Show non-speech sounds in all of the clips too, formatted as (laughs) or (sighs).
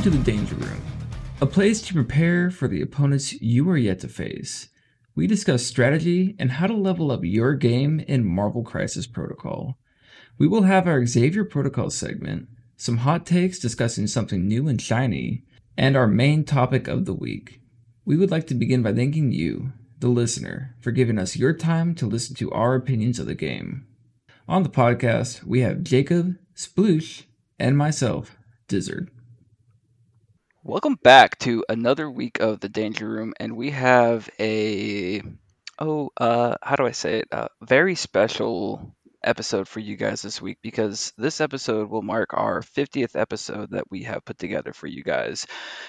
Welcome to the Danger Room, a place to prepare for the opponents you are yet to face. We discuss strategy and how to level up your game in Marvel Crisis Protocol. We will have our Xavier Protocol segment, some hot takes discussing something new and shiny, and our main topic of the week. We would like to begin by thanking you, the listener, for giving us your time to listen to our opinions of the game. On the podcast, we have Jacob, Sploosh, and myself, Dizzard. Welcome back to another week of the Danger Room, and we have a oh, uh, how do I say it? A very special episode for you guys this week because this episode will mark our 50th episode that we have put together for you guys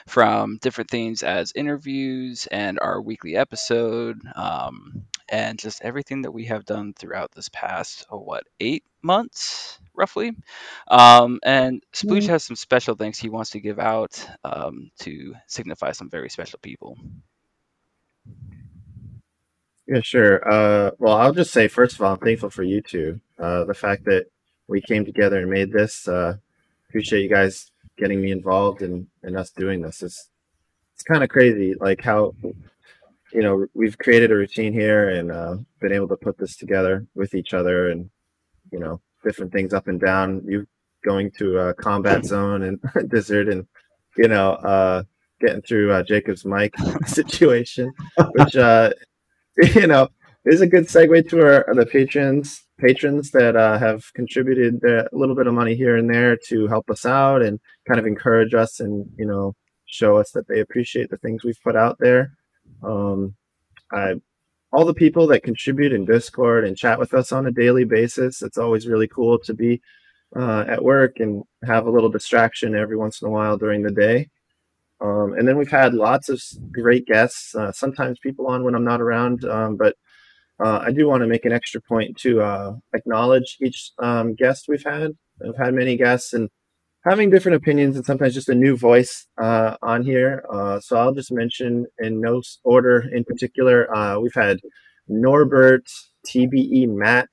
from different things as interviews and our weekly episode um, and just everything that we have done throughout this past oh, what eight months roughly um, and sploosh has some special things he wants to give out um, to signify some very special people Yeah, sure. Uh, well, I'll just say first of all, I'm thankful for you two. Uh, the fact that we came together and made this. Uh, appreciate you guys getting me involved and and us doing this. It's it's kind of crazy, like how you know we've created a routine here and uh, been able to put this together with each other and you know different things up and down. You going to combat zone and (laughs) desert and you know uh, getting through uh, Jacob's mic (laughs) situation, which uh, (laughs) you know, is a good segue to our the patrons patrons that uh, have contributed a little bit of money here and there to help us out and kind of encourage us and you know show us that they appreciate the things we've put out there. Um, I, all the people that contribute in Discord and chat with us on a daily basis. It's always really cool to be uh, at work and have a little distraction every once in a while during the day. Um, and then we've had lots of great guests, uh, sometimes people on when I'm not around. Um, but uh, I do want to make an extra point to uh, acknowledge each um, guest we've had. I've had many guests and having different opinions and sometimes just a new voice uh, on here. Uh, so I'll just mention in no order in particular. Uh, we've had Norbert, TBE Matt,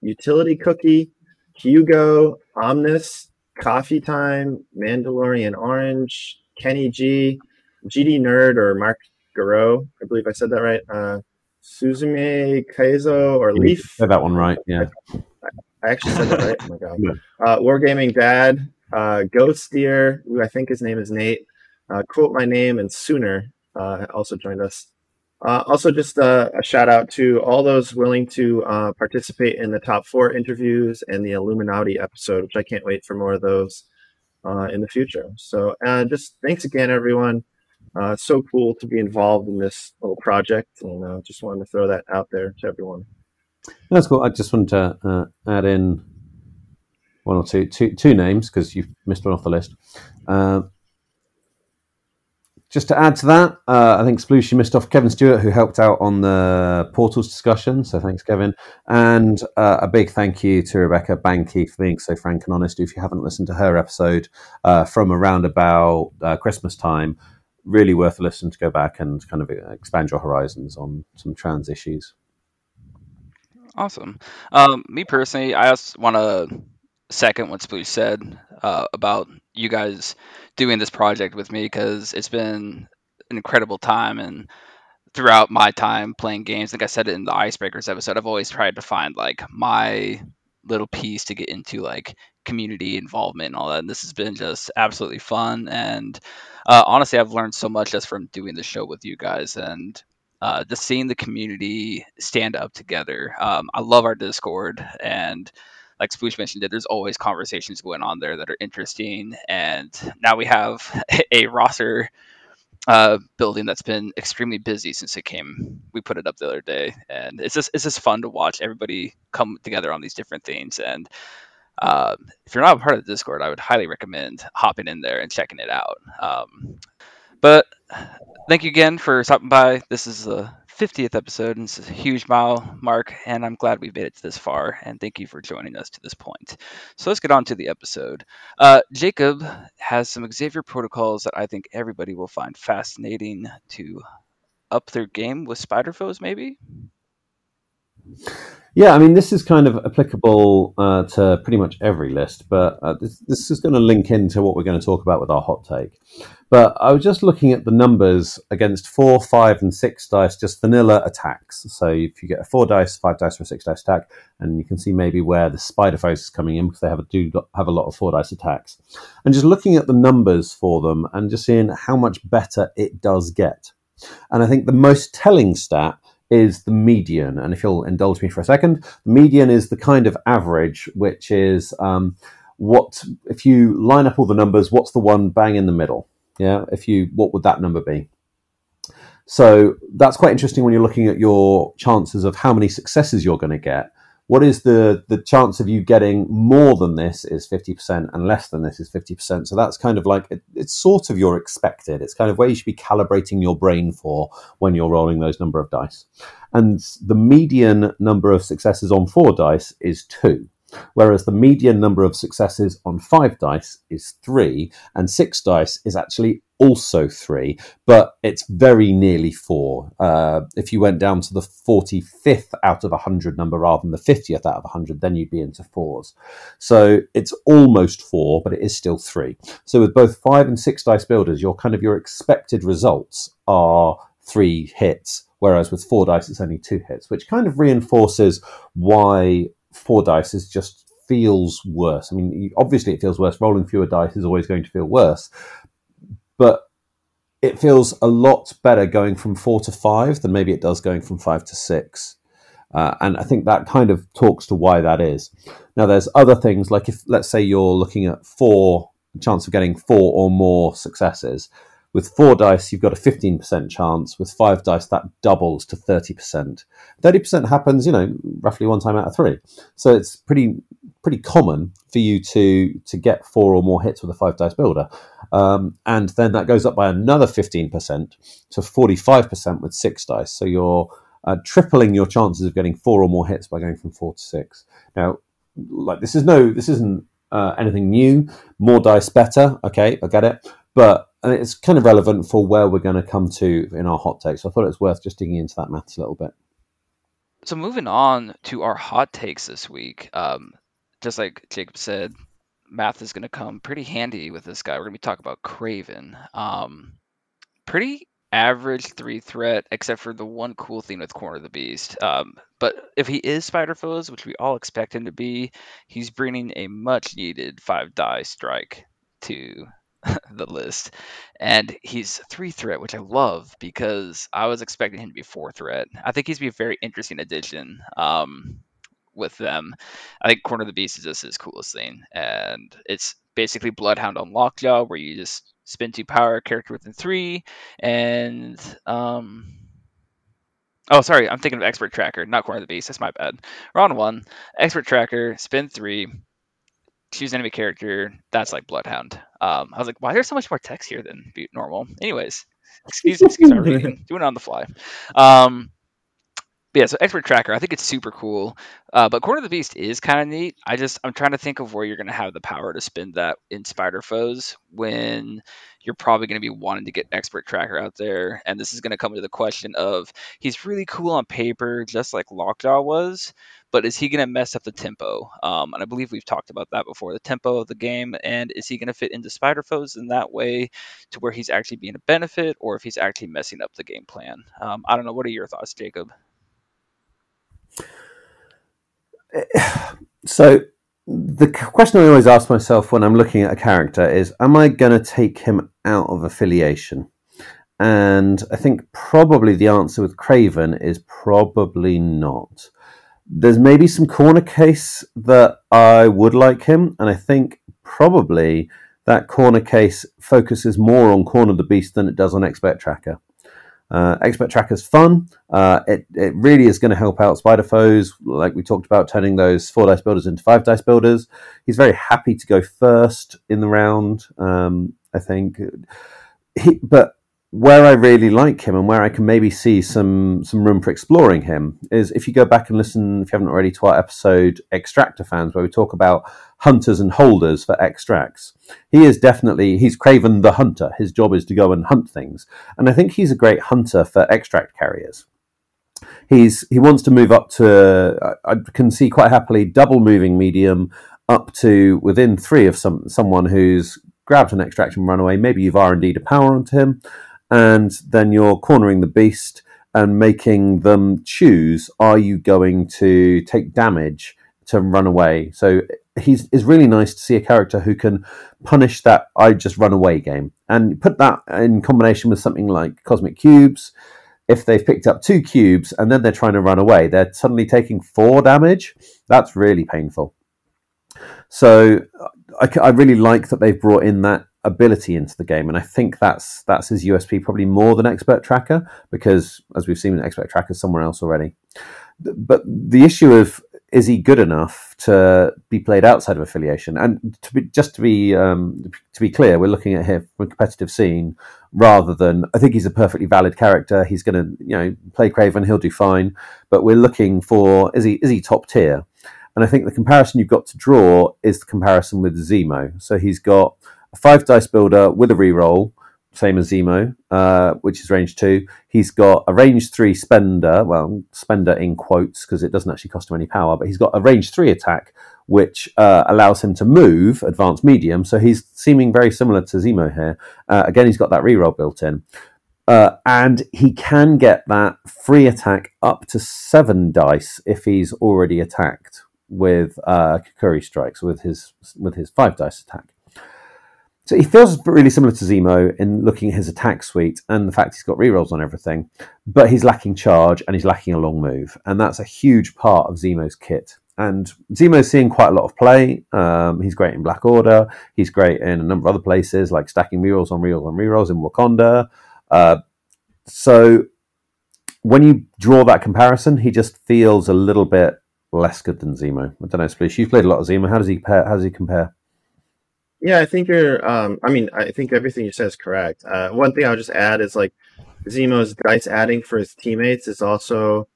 Utility Cookie, Hugo, Omnis, Coffee Time, Mandalorian Orange, Kenny G, GD Nerd or Mark Garot. I believe I said that right. Uh, Suzume Kaizo or Leaf. Said that one right. Yeah. I actually said that right. Oh my god. (laughs) Uh, Wargaming Dad, uh, Ghost Deer, who I think his name is Nate. Uh, quote my name and Sooner uh, also joined us. Uh, also, just uh, a shout out to all those willing to uh, participate in the top four interviews and the Illuminati episode, which I can't wait for more of those uh, in the future. So, uh, just thanks again, everyone. Uh, so cool to be involved in this little project, and just wanted to throw that out there to everyone. That's cool. I just wanted to add in one or two, two, two names because you've missed one off the list just to add to that, uh, I think Sploosh, you missed off Kevin Stewart, who helped out on the portals discussion. So thanks, Kevin. And uh, a big thank you to Rebecca Banky for being so frank and honest. If you haven't listened to her episode uh, from around about uh, Christmas time, really worth a listen to go back and kind of expand your horizons on some trans issues. Awesome. Um, me personally, I just want to second what Sploosh said uh, about you guys doing this project with me because it's been an incredible time and throughout my time playing games like i said in the icebreakers episode i've always tried to find like my little piece to get into like community involvement and all that and this has been just absolutely fun and uh, honestly i've learned so much just from doing the show with you guys and uh, just seeing the community stand up together um, i love our discord and like Sploosh mentioned it, there's always conversations going on there that are interesting. And now we have (laughs) a roster uh, building that's been extremely busy since it came. We put it up the other day, and it's just it's just fun to watch everybody come together on these different things. And uh, if you're not a part of the Discord, I would highly recommend hopping in there and checking it out. Um, but thank you again for stopping by. This is the 50th episode, and it's a huge mile mark, and I'm glad we made it this far, and thank you for joining us to this point. So let's get on to the episode. Uh, Jacob has some Xavier protocols that I think everybody will find fascinating to up their game with spider foes, maybe? Yeah, I mean, this is kind of applicable uh, to pretty much every list, but uh, this, this is going to link into what we're going to talk about with our hot take. But I was just looking at the numbers against four, five, and six dice, just vanilla attacks. So if you get a four dice, five dice, or a six dice attack, and you can see maybe where the spider foes is coming in because they have a, do have a lot of four dice attacks, and just looking at the numbers for them and just seeing how much better it does get. And I think the most telling stat is the median. And if you'll indulge me for a second, the median is the kind of average, which is um, what, if you line up all the numbers, what's the one bang in the middle? Yeah. If you, what would that number be? So that's quite interesting when you're looking at your chances of how many successes you're going to get what is the the chance of you getting more than this is 50% and less than this is 50% so that's kind of like it, it's sort of your expected. It's kind of where you should be calibrating your brain for when you're rolling those number of dice. And the median number of successes on four dice is two whereas the median number of successes on five dice is three, and six dice is actually also three, but it's very nearly four. Uh, if you went down to the 45th out of 100 number rather than the 50th out of 100, then you'd be into fours. So it's almost four, but it is still three. So with both five and six dice builders, your kind of your expected results are three hits whereas with four dice it's only two hits, which kind of reinforces why four dice is just feels worse. I mean, obviously it feels worse. Rolling fewer dice is always going to feel worse, but it feels a lot better going from four to five than maybe it does going from five to six. Uh, and I think that kind of talks to why that is. Now, there's other things like if, let's say, you're looking at four chance of getting four or more successes. With four dice, you've got a 15% chance. With five dice, that doubles to 30%. 30% happens, you know, roughly one time out of three. So it's pretty pretty common for you to to get four or more hits with a five dice builder. Um, and then that goes up by another 15% to 45% with six dice. So you're uh, tripling your chances of getting four or more hits by going from four to six. Now, like this is no, this isn't uh, anything new. More dice, better. Okay, I get it. But it's kind of relevant for where we're going to come to in our hot takes. So I thought it was worth just digging into that maths a little bit. So moving on to our hot takes this week, um, just like Jacob said, math is going to come pretty handy with this guy. We're going to be talking about Kraven. Um, pretty average three threat, except for the one cool thing with Corner of the Beast. Um, but if he is Spider Foes, which we all expect him to be, he's bringing a much needed five die strike to (laughs) the list. And he's three threat, which I love because I was expecting him to be four threat. I think he's be a very interesting addition um, with them. I think Corner of the Beast is just his coolest thing. And it's basically Bloodhound on Lockjaw, where you just spend two power, character within three, and. Um, Oh, sorry, I'm thinking of Expert Tracker, not Corner of the Beast. That's my bad. Round one. Expert Tracker, spin three, choose enemy character. That's like Bloodhound. Um, I was like, why there's so much more text here than normal? Anyways, excuse, me, (laughs) excuse my reading. Doing it on the fly. Um, yeah, so expert tracker, I think it's super cool. Uh, but Corner of the Beast is kind of neat. I just I'm trying to think of where you're going to have the power to spend that in Spider Foes when you're probably going to be wanting to get expert tracker out there, and this is going to come to the question of he's really cool on paper, just like Lockjaw was, but is he going to mess up the tempo? Um, and I believe we've talked about that before, the tempo of the game, and is he going to fit into Spider Foes in that way to where he's actually being a benefit, or if he's actually messing up the game plan? Um, I don't know. What are your thoughts, Jacob? So the question I always ask myself when I'm looking at a character is, am I going to take him out of affiliation? And I think probably the answer with Kraven is probably not. There's maybe some corner case that I would like him, and I think probably that corner case focuses more on Corner the Beast than it does on Expert Tracker. Uh, Expert Tracker's fun. Uh, it, it really is going to help out Spider Foes, like we talked about, turning those four dice builders into five dice builders. He's very happy to go first in the round, um, I think. He, but where I really like him and where I can maybe see some some room for exploring him is if you go back and listen, if you haven't already, to our episode Extractor fans, where we talk about hunters and holders for extracts. He is definitely he's Kraven the hunter. His job is to go and hunt things, and I think he's a great hunter for extract carriers. he's he wants to move up to. I can see quite happily double moving medium up to within three of some someone who's grabbed an extraction runaway. Maybe you've R and D to power onto him, and then you're cornering the beast and making them choose: Are you going to take damage to run away? So he's is really nice to see a character who can punish that I just run away game and put that in combination with something like cosmic cubes. If they've picked up two cubes and then they're trying to run away, they're suddenly taking four damage. That's really painful. So I, I really like that they've brought in that ability into the game, and I think that's that's his USP probably more than Expert Tracker because, as we've seen, Expert Tracker is somewhere else already. But the issue of is he good enough to be played outside of affiliation? And to be, just to be um, to be clear, we're looking at him from a competitive scene rather than I think he's a perfectly valid character. He's going to you know play Kraven, he'll do fine. But we're looking for is he is he top tier? And I think the comparison you've got to draw is the comparison with Zemo. So he's got a five dice builder with a reroll same as Zemo, uh, which is range two. He's got a range three spender, well, spender in quotes because it doesn't actually cost him any power, but he's got a range three attack, which uh, allows him to move advanced medium. So he's seeming very similar to Zemo here. Uh, again, he's got that reroll built in. Uh, and he can get that free attack up to seven dice if he's already attacked with uh, Kukri strikes with his with his five dice attack. So he feels really similar to Zemo in looking at his attack suite and the fact he's got rerolls on everything, but he's lacking charge and he's lacking a long move, and that's a huge part of Zemo's kit. And Zemo's seeing quite a lot of play. Um, he's great in Black Order. He's great in a number of other places, like stacking rerolls on rerolls on rerolls in Wakanda. Uh, so when you draw that comparison, he just feels a little bit less good than Zemo. I don't know, Splish. You've played a lot of Zemo. How does he? How does he compare? Yeah, I think you're. Um, I mean, I think everything you said is correct. Uh, one thing I'll just add is like Zemo's dice adding for his teammates is also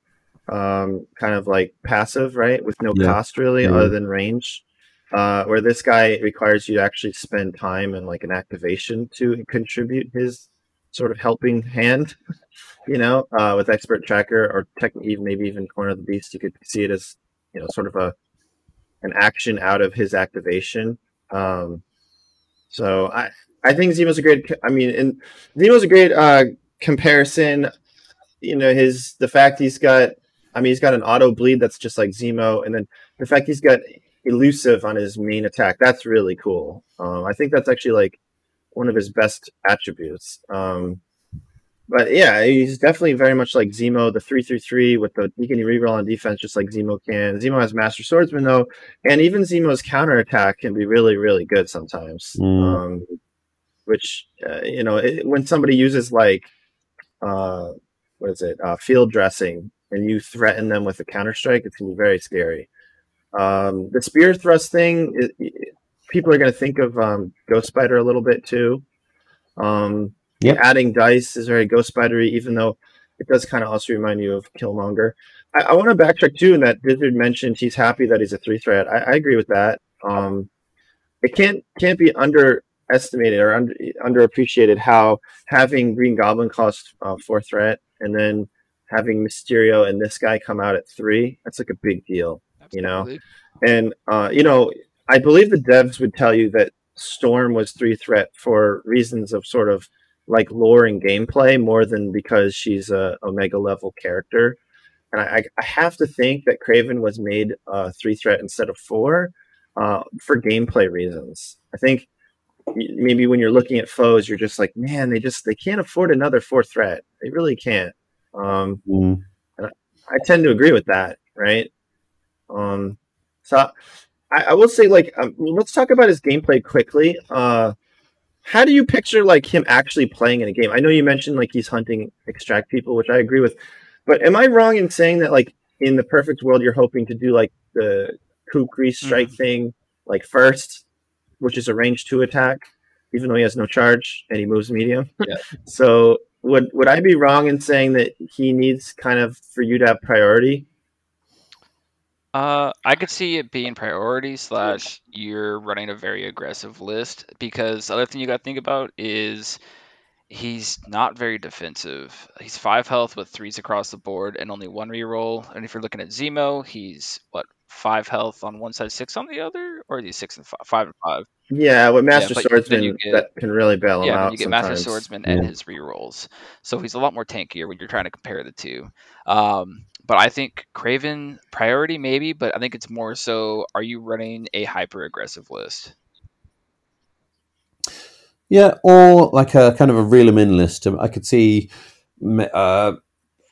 um, kind of like passive, right? With no yeah. cost really, yeah. other than range. Uh, where this guy requires you to actually spend time and like an activation to contribute his sort of helping hand. (laughs) you know, uh, with expert tracker or tech, even maybe even corner of the beast, you could see it as you know sort of a an action out of his activation. Um, so I I think Zemo's a great. I mean, and Zemo's a great uh, comparison. You know, his the fact he's got. I mean, he's got an auto bleed that's just like Zemo, and then the fact he's got elusive on his main attack. That's really cool. Um, I think that's actually like one of his best attributes. Um, but yeah, he's definitely very much like Zemo, the three through three with the he can reroll on defense just like Zemo can. Zemo has Master Swordsman though, and even Zemo's counterattack can be really really good sometimes. Mm. Um, which uh, you know it, when somebody uses like uh, what is it uh, field dressing and you threaten them with a counter strike, it can be very scary. Um, the spear thrust thing, it, it, people are going to think of um, Ghost Spider a little bit too. Um, Yep. Adding dice is very Ghost Spidery, even though it does kind of also remind you of Killmonger. I, I want to backtrack too, and that Dizzard mentioned he's happy that he's a three threat. I, I agree with that. Um, it can't can't be underestimated or under, underappreciated how having Green Goblin cost uh, four threat and then having Mysterio and this guy come out at three. That's like a big deal, Absolutely. you know. And uh, you know, I believe the devs would tell you that Storm was three threat for reasons of sort of like lore and gameplay more than because she's a omega level character. And I, I have to think that Kraven was made uh, three threat instead of four uh, for gameplay reasons. I think maybe when you're looking at foes, you're just like, man, they just they can't afford another four threat. They really can't. Um, mm. I, I, tend to agree with that, right? Um, so I, I will say, like, um, let's talk about his gameplay quickly. Uh, how do you picture like him actually playing in a game? I know you mentioned like he's hunting extract people, which I agree with, but am I wrong in saying that like in the perfect world you're hoping to do like the Kukri strike mm-hmm. thing like first, which is a range two attack, even though he has no charge and he moves medium. (laughs) Yeah. so would would I be wrong in saying that he needs kind of for you to have priority uh, I could see it being priority slash you're running a very aggressive list because the other thing you got to think about is he's not very defensive. He's five health with threes across the board and only one reroll. And if you're looking at Zemo, he's what five health on one side, six on the other, or is he six and five, five and five? Yeah, with Master then Swordsman, you get- that can really bail him yeah, then out you get Master sometimes. Swordsman and Yeah. his rerolls. So he's a lot more tankier when you're trying to compare the two. Um, but I think Kraven priority maybe, but I think it's more so: Are you running a hyper aggressive list? Yeah, or like a kind of a reel 'em in list. Um, I could see. Uh,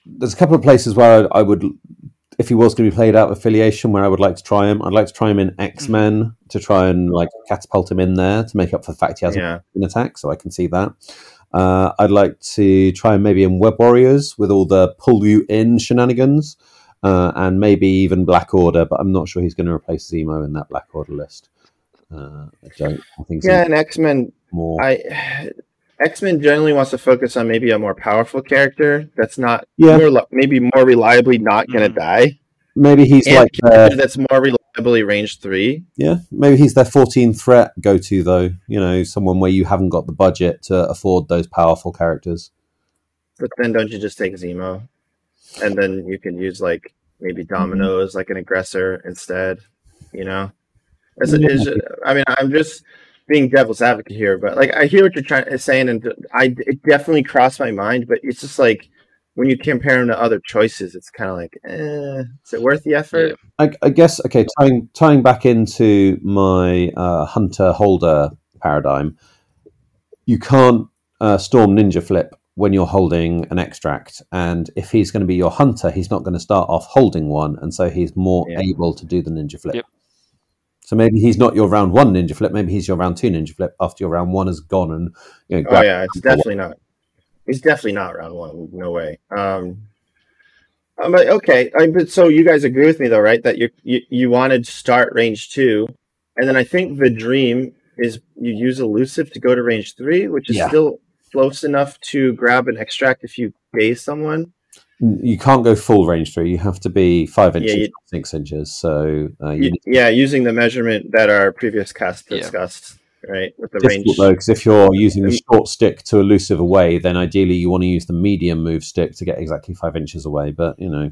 there's a couple of places where I, I would, if he was going to be played out of affiliation, where I would like to try him. I'd like to try him in X Men to try and like catapult him in there to make up for the fact he hasn't Yeah, an attack, so I can see that. Uh, I'd like to try and maybe in Web Warriors with all the pull you in shenanigans, uh, and maybe even Black Order, but I'm not sure he's going to replace Zemo in that Black Order list. Uh, I don't. I think yeah, and X Men. more. I X Men generally wants to focus on maybe a more powerful character that's not Yeah. more, li- maybe more reliably not going to Mhm. die, maybe he's and like their, that's more reliably range three. yeah, maybe he's their 14 threat go to though. You know, someone where you haven't got the budget to afford those powerful characters. But then don't you just take Zemo, and then you can use like maybe mm-hmm. Dominoes like an aggressor instead. You know, As it is, I mean, I'm just being devil's advocate here, but like I hear what you're trying saying, and I it definitely crossed my mind. But it's just like when you compare them to other choices, it's kind of like, eh, is it worth the effort? I, I guess okay. Tying tying back into my uh, hunter holder paradigm, you can't uh, storm ninja flip when you're holding an extract, and if he's going to be your hunter, he's not going to start off holding one, and so he's more Yeah. able to do the ninja flip. Yep. So maybe he's not your round one ninja flip. Maybe he's your round two ninja flip after your round one has gone and you know. Oh yeah, it's definitely not. It's definitely not round one. No way. Um, I'm like, okay, I, but so you guys agree with me though, right? That you you you wanted to start range two, and then I think the dream is you use elusive to go to range three, which is Yeah. still close enough to grab an extract if you base someone. You can't go full range three. You have to be five inches, you- six inches. So uh, you You- yeah, using the measurement that our previous cast Yeah. Discussed, right? With the difficult range. though because if you're using the short stick to elusive away, then ideally you want to use the medium move stick to get exactly five inches away. But you know,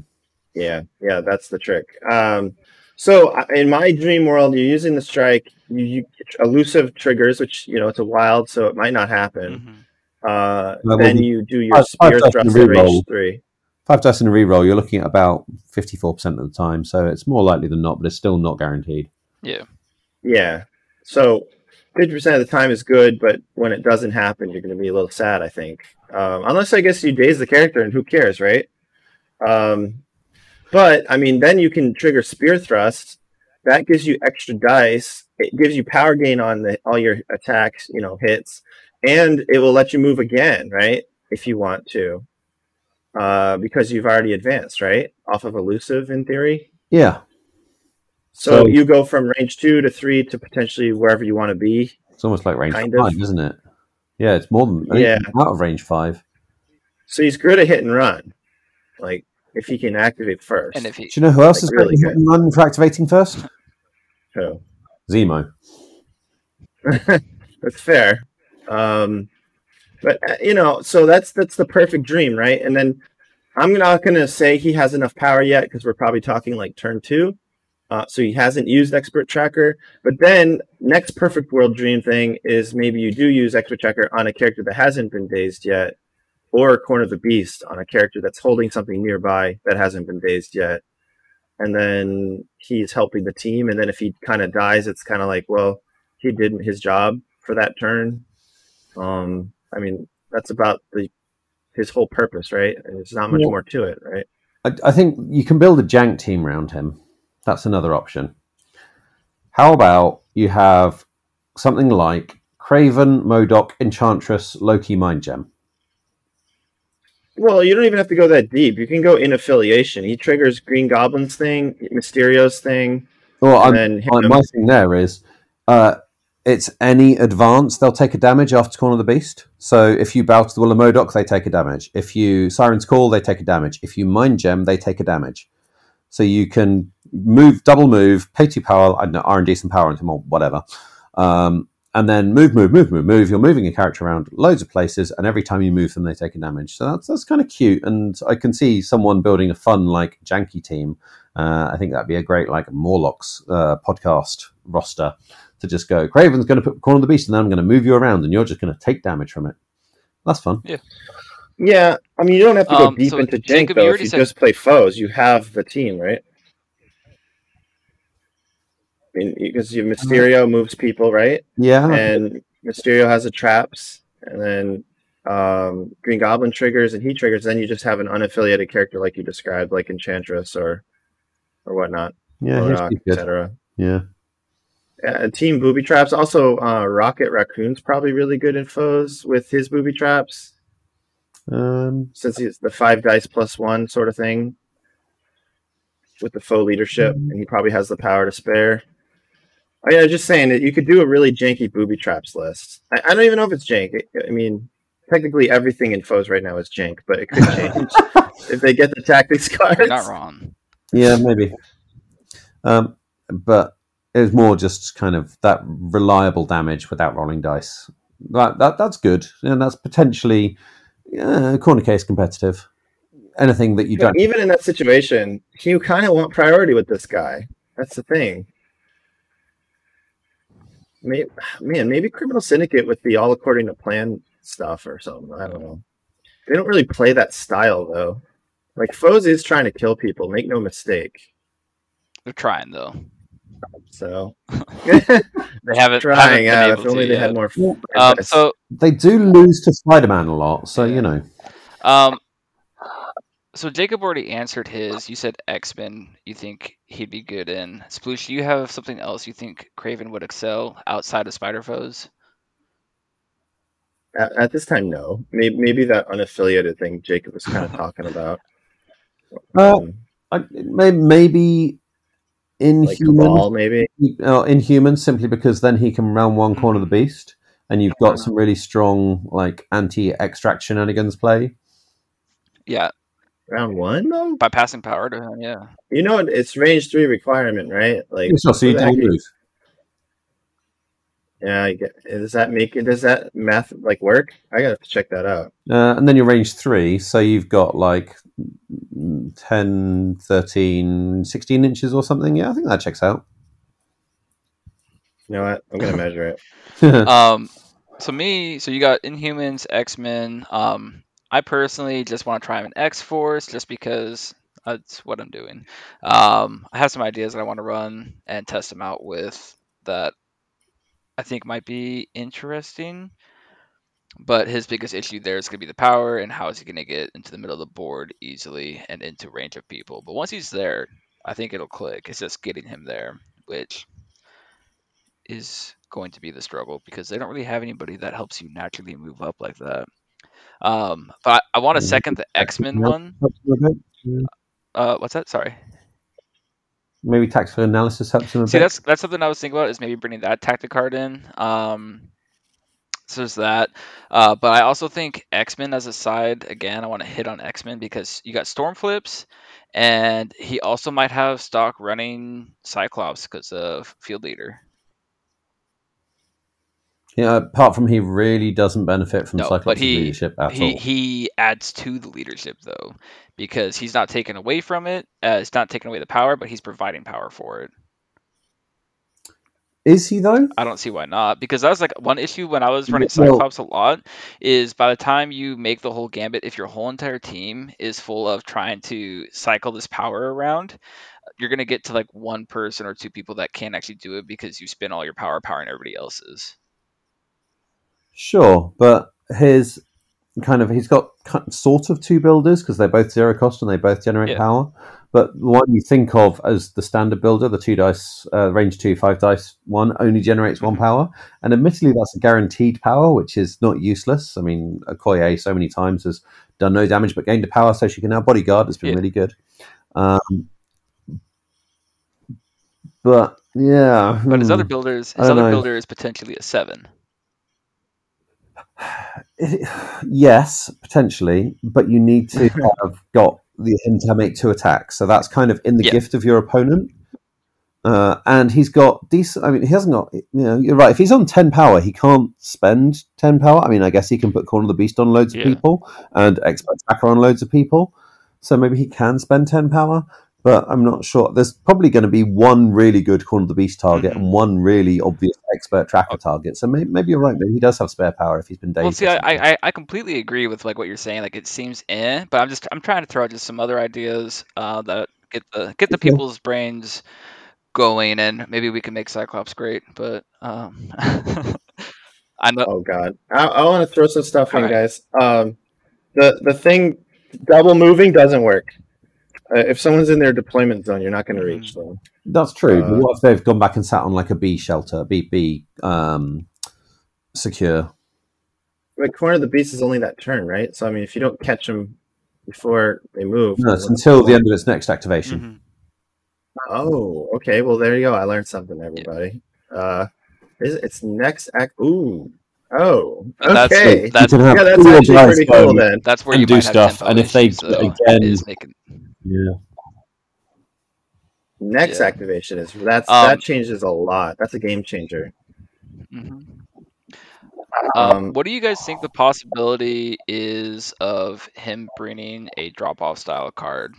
Yeah, yeah, that's the trick. Um, so in my dream world, you're using the strike. You, you elusive triggers, which you know it's a wild, so it might not happen. Mhm. Uh, Well, then the- you do your five- five spear dice thrust in at reroll. range three. five dice in a reroll, you're looking at about fifty-four percent of the time. So it's more likely than not, but it's still not guaranteed. Yeah. Yeah, so fifty percent of the time is good, but when it doesn't happen, you're going to be a little sad. I think, um, unless I guess you daze the character, and who cares, right? Um, but I mean, then you can trigger spear thrust. That gives you extra dice. It gives you power gain on the, all your attacks, you know, hits, and it will let you move again, right? If you want to, uh, because you've already advanced, right? Off of elusive, in theory. Yeah, So, So- you go from range two to three to potentially wherever you want to be. it's almost like range Kind five, of. isn't it? Yeah, it's more than I Yeah. out of range five. So he's good at hit and run, like if he can activate first. And if he, Do you know who else Like, is really really good. run for activating first? so Zemo. (laughs) that's fair. Um, but uh, you know, so that's that's the perfect dream, right? And then I'm not going to say he has enough power yet because we're probably talking like turn two. Uh, so he hasn't used expert tracker. But then next perfect world dream thing is maybe you do use expert tracker on a character that hasn't been dazed yet, or corner of the beast on a character that's holding something nearby that hasn't been dazed yet. And then he's helping the team. And then if he kind of dies, it's kind of like, well, he did his job for that turn. Um, I mean, that's about the his whole purpose, right? There's not much Yeah. more to it, right? I, I think you can build a jank team around him. That's another option. How about you have something like Kraven, Modok, Enchantress, Loki, Mind Gem? Well, you don't even have to go that deep. You can go in affiliation. He triggers Green Goblin's thing, Mysterio's thing, Well, and I'm, my thing there is uh, it's any advance, they'll take a damage after Corner of the Beast. So if you bow to the Will of Modok, they take a damage. If you Siren's Call, they take a damage. If you Mind Gem, they take a damage. So you can move, double move, pay two power, I don't know, R and D some power into him or whatever. Um, and then move, move, move, move, move. You're moving a character around loads of places, and every time you move them, they take a damage. So that's that's kind of cute, and I can see someone building a fun like janky team. Uh, I think that'd be a great like Morlocks uh, podcast roster to just go. Kraven's going to put corner of the beast, and then I'm going to move you around, and you're just going to take damage from it. That's fun. Yeah, Yeah, I mean, you don't have to go Um, deep so, into jank Jacob, you though. If you said- just play foes, you have the team, right? Mean, because you Mysterio moves people, right? Yeah, And Mysterio has the traps, and then um, Green Goblin triggers, and he triggers. Then you just have an unaffiliated character, like you described, like Enchantress or or whatnot, yeah, he's Modok, pretty good. etc. Yeah, Yeah, team booby traps. Also, uh, Rocket Raccoon's probably really good in foes with his booby traps. um, since he's the five dice plus one sort of thing with the foe leadership, Mm-hmm. and he probably has the power to spare. Oh yeah, just saying that you could do a really janky booby traps list. I, I don't even know if it's jank. I- I mean, technically everything in foes right now is jank, but it could change (laughs) if they get the tactics cards. You're not wrong. yeah, maybe. Um, but it was more just kind of that reliable damage without rolling dice. That, that that's good, and that's potentially yeah, corner case competitive. Anything that you But don't. even in that situation, you kind of want priority with this guy. That's the thing. Maybe, man, maybe Criminal Syndicate with the all according to plan stuff or something. I don't know. They don't really play that style though. Like Foes is trying to kill people. Make no mistake. They're trying though. So (laughs) They haven't trying. haven't been Yeah, able if only to they yet. had more. Um, so They do lose to Spider Man a lot, so Yeah. you know. Um, so Jacob already answered his. You said X Men. You think he'd be good in Sploosh. Do you have something else you think Kraven would excel outside of Spider Foes? at, at this time, no. Maybe, maybe that unaffiliated thing Jacob was kind of (laughs) talking about. Uh, Um, I, may, maybe like Inhuman, Cabal, maybe. uh, Inhuman, simply because then he can round one corner of the beast, and you've got some really strong like anti-extract shenanigans play. Yeah, Round one though. by passing power to him. Yeah. You know, it's range three requirement, right? Like, Sure, so you what the don't lose. yeah, I get. Does that make it? Does that math like work? I gotta check that out. Uh, and then you're range three, so you've got like mm, 10, 13, 16 inches or something. Yeah, I think that checks out. You know what? I'm gonna measure it. (laughs) Um, so me, so you got Inhumans, X Men. Um, I personally just want to try an X Force just because that's what I'm doing. Um, I have some ideas that I want to run and test them out with that I think might be interesting. But his biggest issue there is going to be the power and how is he going to get into the middle of the board easily and into range of people. But once he's there, I think it'll click. It's just getting him there, which is going to be the struggle because they don't really have anybody that helps you naturally move up like that. Um, but I, I want to second the X Men one. Uh, what's that? Sorry. Maybe tactical analysis helps him See, bit. that's that's something I was thinking about is maybe bringing that tactic card in. Um, so there's that. Uh, but I also think X Men as a side again. I want to hit on X Men because you got Storm Flips, and he also might have stock running Cyclops because of Field Leader. Yeah, apart from he really doesn't benefit from No, but he- leadership at he all. he adds to the leadership though because he's not taken away from it. Uh, it's not taking away the power, but he's providing power for it. Is he though? I don't see why not because that was like one issue when I was running Well- Cyclops a lot is by the time you make the whole gambit, if your whole entire team is full of trying to cycle this power around, you're gonna get to like one person or two people that can't actually do it because you spend all your power powering everybody else's. Sure, but his kind of he's got sort of two builders because they're both zero cost and they both generate Yeah. power. But the one you think of as the standard builder, the two dice uh, range two five dice one, only generates one Mhm. power, and admittedly that's a guaranteed power, which is not useless. I mean, Okoye so many times has done no damage but gained a power, so she can now bodyguard. It's been Yeah. really good. Um, but yeah, But his hmm. other builders, his other know. builder is potentially a seven. It- (sighs) yes, potentially, but you need to (laughs) have got the him to make two attacks. So that's kind of in the Yeah. gift of your opponent. Uh, and he's got decent. I mean, he hasn't got. You know, you're right. If he's on ten power, he can't spend ten power. I mean, I guess he can put Corner of the Beast on loads of Yeah. people and Expert Tracker on loads of people. So maybe he can spend ten power, but I'm not sure. There's probably going to be one really good Corner of the Beast target Mhm. and one really obvious Expert Tracker target. So maybe, maybe you're right. Maybe he does have spare power if he's been dazed. Well, see, I. I, I- I completely agree with like what you're saying. Like it seems eh, but I'm just I'm trying to throw out just some other ideas uh, that get the get the Okay. people's brains going, and maybe we can make Cyclops great. But um, (laughs) I know. Oh God, I, I want to throw some stuff in, Alright. guys. Um, the the thing, double moving doesn't work. Uh, if someone's in their deployment zone, you're not going to Mhm. reach them. That's true. but Uh, what if they've gone back and sat on like a B shelter, B B um, secure? But corner of the beast is only that turn, right? So I mean, if you don't catch them before they move, No, it's until the end of its next activation. Mhm. Oh, okay. Well, there you go. I learned something, everybody. Uh, is it's next act? Ooh. Oh. That's- Okay. that's- you can have yeah, that's all actually pretty cool then. That's where you do might stuff, tempo and if they issues, do it though, again- is making Yeah. Next Yeah. activation is that's Um, that changes a lot. That's a game changer. Mhm. Um, Um, what do you guys think the possibility is of him bringing a drop-off style card?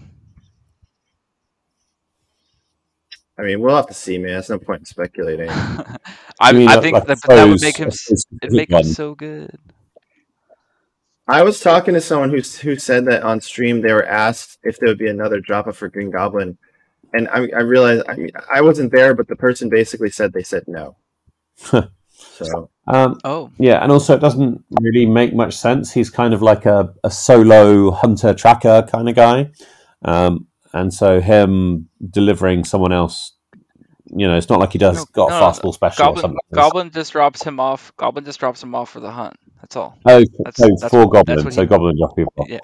I mean, we'll have to see, man. There's no point in speculating. (laughs) I, You mean I think like that, that would make him a s- specific it'd make him so good. I was talking to someone who who said that on stream they were asked if there would be another drop off for Green Goblin, and I I realized I mean I wasn't there, but the person basically said they said no. so Um, Oh, yeah, and also it doesn't really make much sense. He's kind of like a, a solo hunter tracker kind of guy. Um, and so him delivering someone else, you know, it's not like he does No, got no, a fastball special or Goblin something. Goblin just drops him off. Goblin just drops him off for the hunt. That's all. Oh, That's- so that's- for that's Goblin, so he- Goblin drop people. Yeah,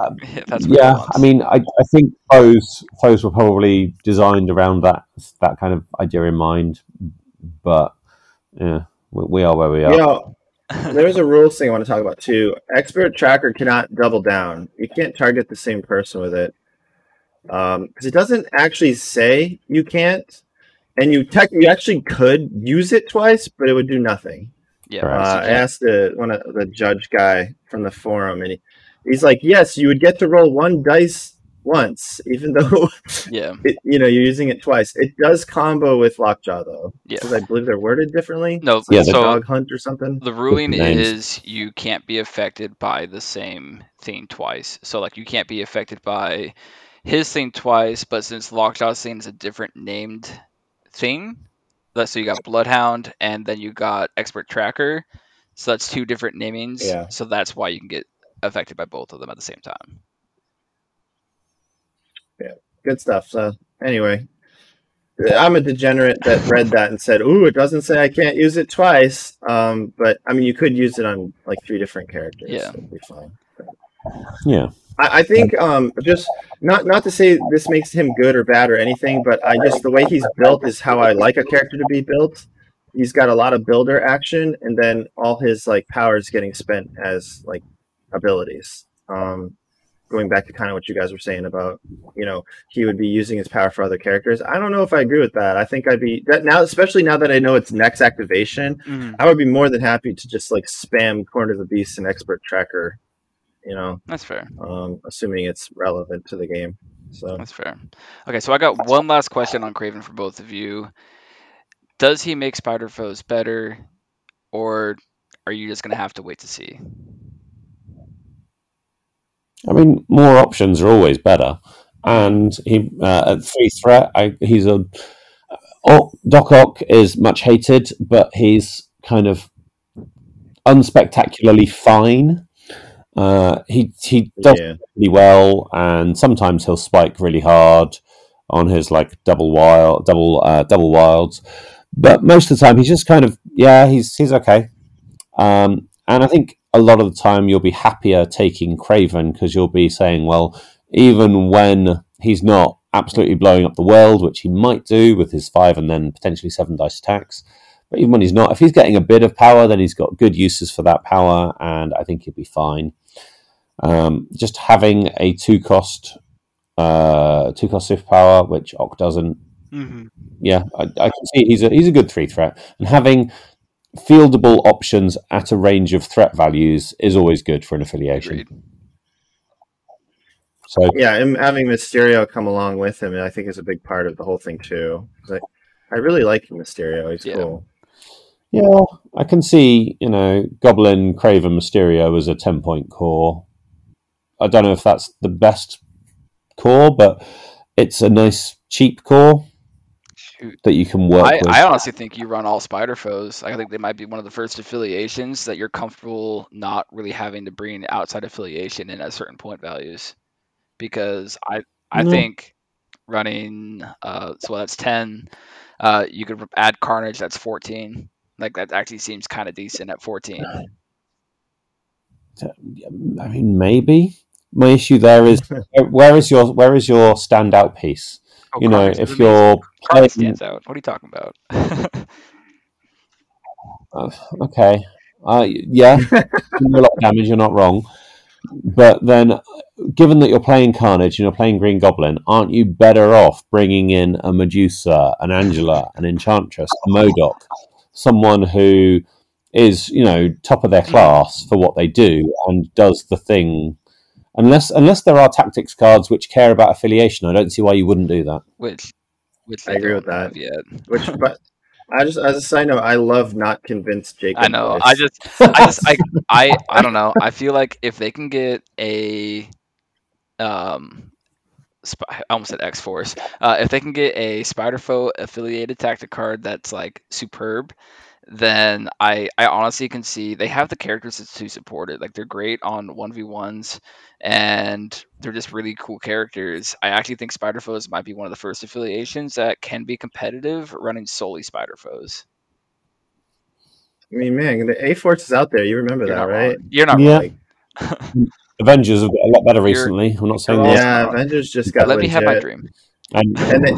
Um, (laughs) yeah that's what he yeah. I mean, I, I think foes foes were probably designed around that that kind of idea in mind, but yeah, we, we are where we are. you know, there's a rules thing I want to talk about too. Expert tracker cannot double down. You can't target the same person with it because it doesn't actually say you can't, and you tech you actually could use it twice, but it would do nothing. Yeah, Uh, I asked the one of the judge guy from the forum, and he, he's like, "Yes, you would get to roll one dice once, even (laughs) though yeah, it, you know you're using it twice. It does combo with Lockjaw though, yeah. because I believe they're worded differently. No, Yeah, Like the- so dog hunt or something. the ruling is you can't be affected by the same thing twice. So like you can't be affected by his thing twice, but since Lockjaw's thing is a different named thing, let's so you got Bloodhound and then you got Expert Tracker. So that's two different namings. Yeah. So that's why you can get affected by both of them at the same time. Yeah, good stuff. So anyway, I'm a degenerate that read that and said, "Ooh, it doesn't say I can't use it twice." Um, but I mean, you could use it on like three different characters. Yeah. it'd be fine. Yeah, I, I think um, just not not to say this makes him good or bad or anything, but I just the way he's built is how I like a character to be built. He's got a lot of builder action, and then all his like powers getting spent as like abilities. Um, going back to kind of what you guys were saying about, you know, he would be using his power for other characters. I don't know if I agree with that. I think I'd be that now, especially now that I know it's next activation. I would be more than happy to just like spam Corner of the Beast and Expert Tracker. You know, That's fair. um, assuming it's relevant to the game. So That's fair. Okay, so I got one last question on Kraven for both of you. Does he make Spider Foes better, or are you just gonna have to wait to see? I mean, more options are always better. And he uh, at three threat, I, he's a oh, Doc Ock is much hated, but he's kind of unspectacularly fine. Uh, he he does yeah, really well, and sometimes he'll spike really hard on his like double wild, double uh, double wilds. But most of the time, he's just kind of yeah, he's he's okay. Um, and I think a lot of the time you'll be happier taking Kraven because you'll be saying, well, even when he's not absolutely blowing up the world, which he might do with his five and then potentially seven dice attacks. But even when he's not, if he's getting a bit of power, then he's got good uses for that power, and I think he'll be fine. Um, just having a two cost uh, two cost superpower, which Ock doesn't, Mm-hmm. Yeah, I, I can see he's a he's a good three threat, and having fieldable options at a range of threat values is always good for an affiliation. Agreed. So Yeah, and having Mysterio come along with him, I think, is a big part of the whole thing too. I, I really like Mysterio. He's Yeah. cool. yeah, I can see you know Goblin, Kraven, Mysterio as a ten point core. I don't know if that's the best core, but it's a nice cheap core Shoot. that you can work I, with. I honestly think you run all spider foes. I think they might be one of the first affiliations that you're comfortable not really having to bring outside affiliation in at certain point values, because I I No. think running uh so that's ten, uh you could add carnage that's fourteen. Like that actually seems kind of decent at fourteen. (sighs) I mean, maybe my issue there is (laughs) where is your where is your standout piece? Oh, you know, if amazing. you're playing, stands out. What are you talking about? (laughs) Uh, okay, uh, yeah, (laughs) you do a lot of damage. You're not wrong, but then, given that you're playing Carnage and you're playing Green Goblin, aren't you better off bringing in a Medusa, an Angela, an Enchantress, a Modok, someone who is you know top of their class for what they do and does the thing. Unless unless there are tactics cards which care about affiliation, I don't see why you wouldn't do that. which which I agree with that. yet. Which, (laughs) but I just as a side note, I love not convinced Jacob. I know. voice. I just, I just, I, (laughs) I, I don't know. I feel like if they can get a, um, sp- I almost said X Force. Uh, if they can get a Spider Foe affiliated tactic card that's like superb, then I, I honestly can see they have the characters to support it. Like they're great on one v ones, and they're just really cool characters. I actually think Spider Foes might be one of the first affiliations that can be competitive running solely Spider Foes. I mean, man, the A Force is out there. You remember You're that, right? wrong. You're not Yeah. wrong. (laughs) Avengers have got a lot better You're- recently. I'm not saying that. Yeah. Avengers just got Let me have my legit. dream. Um, (laughs) and, And, they,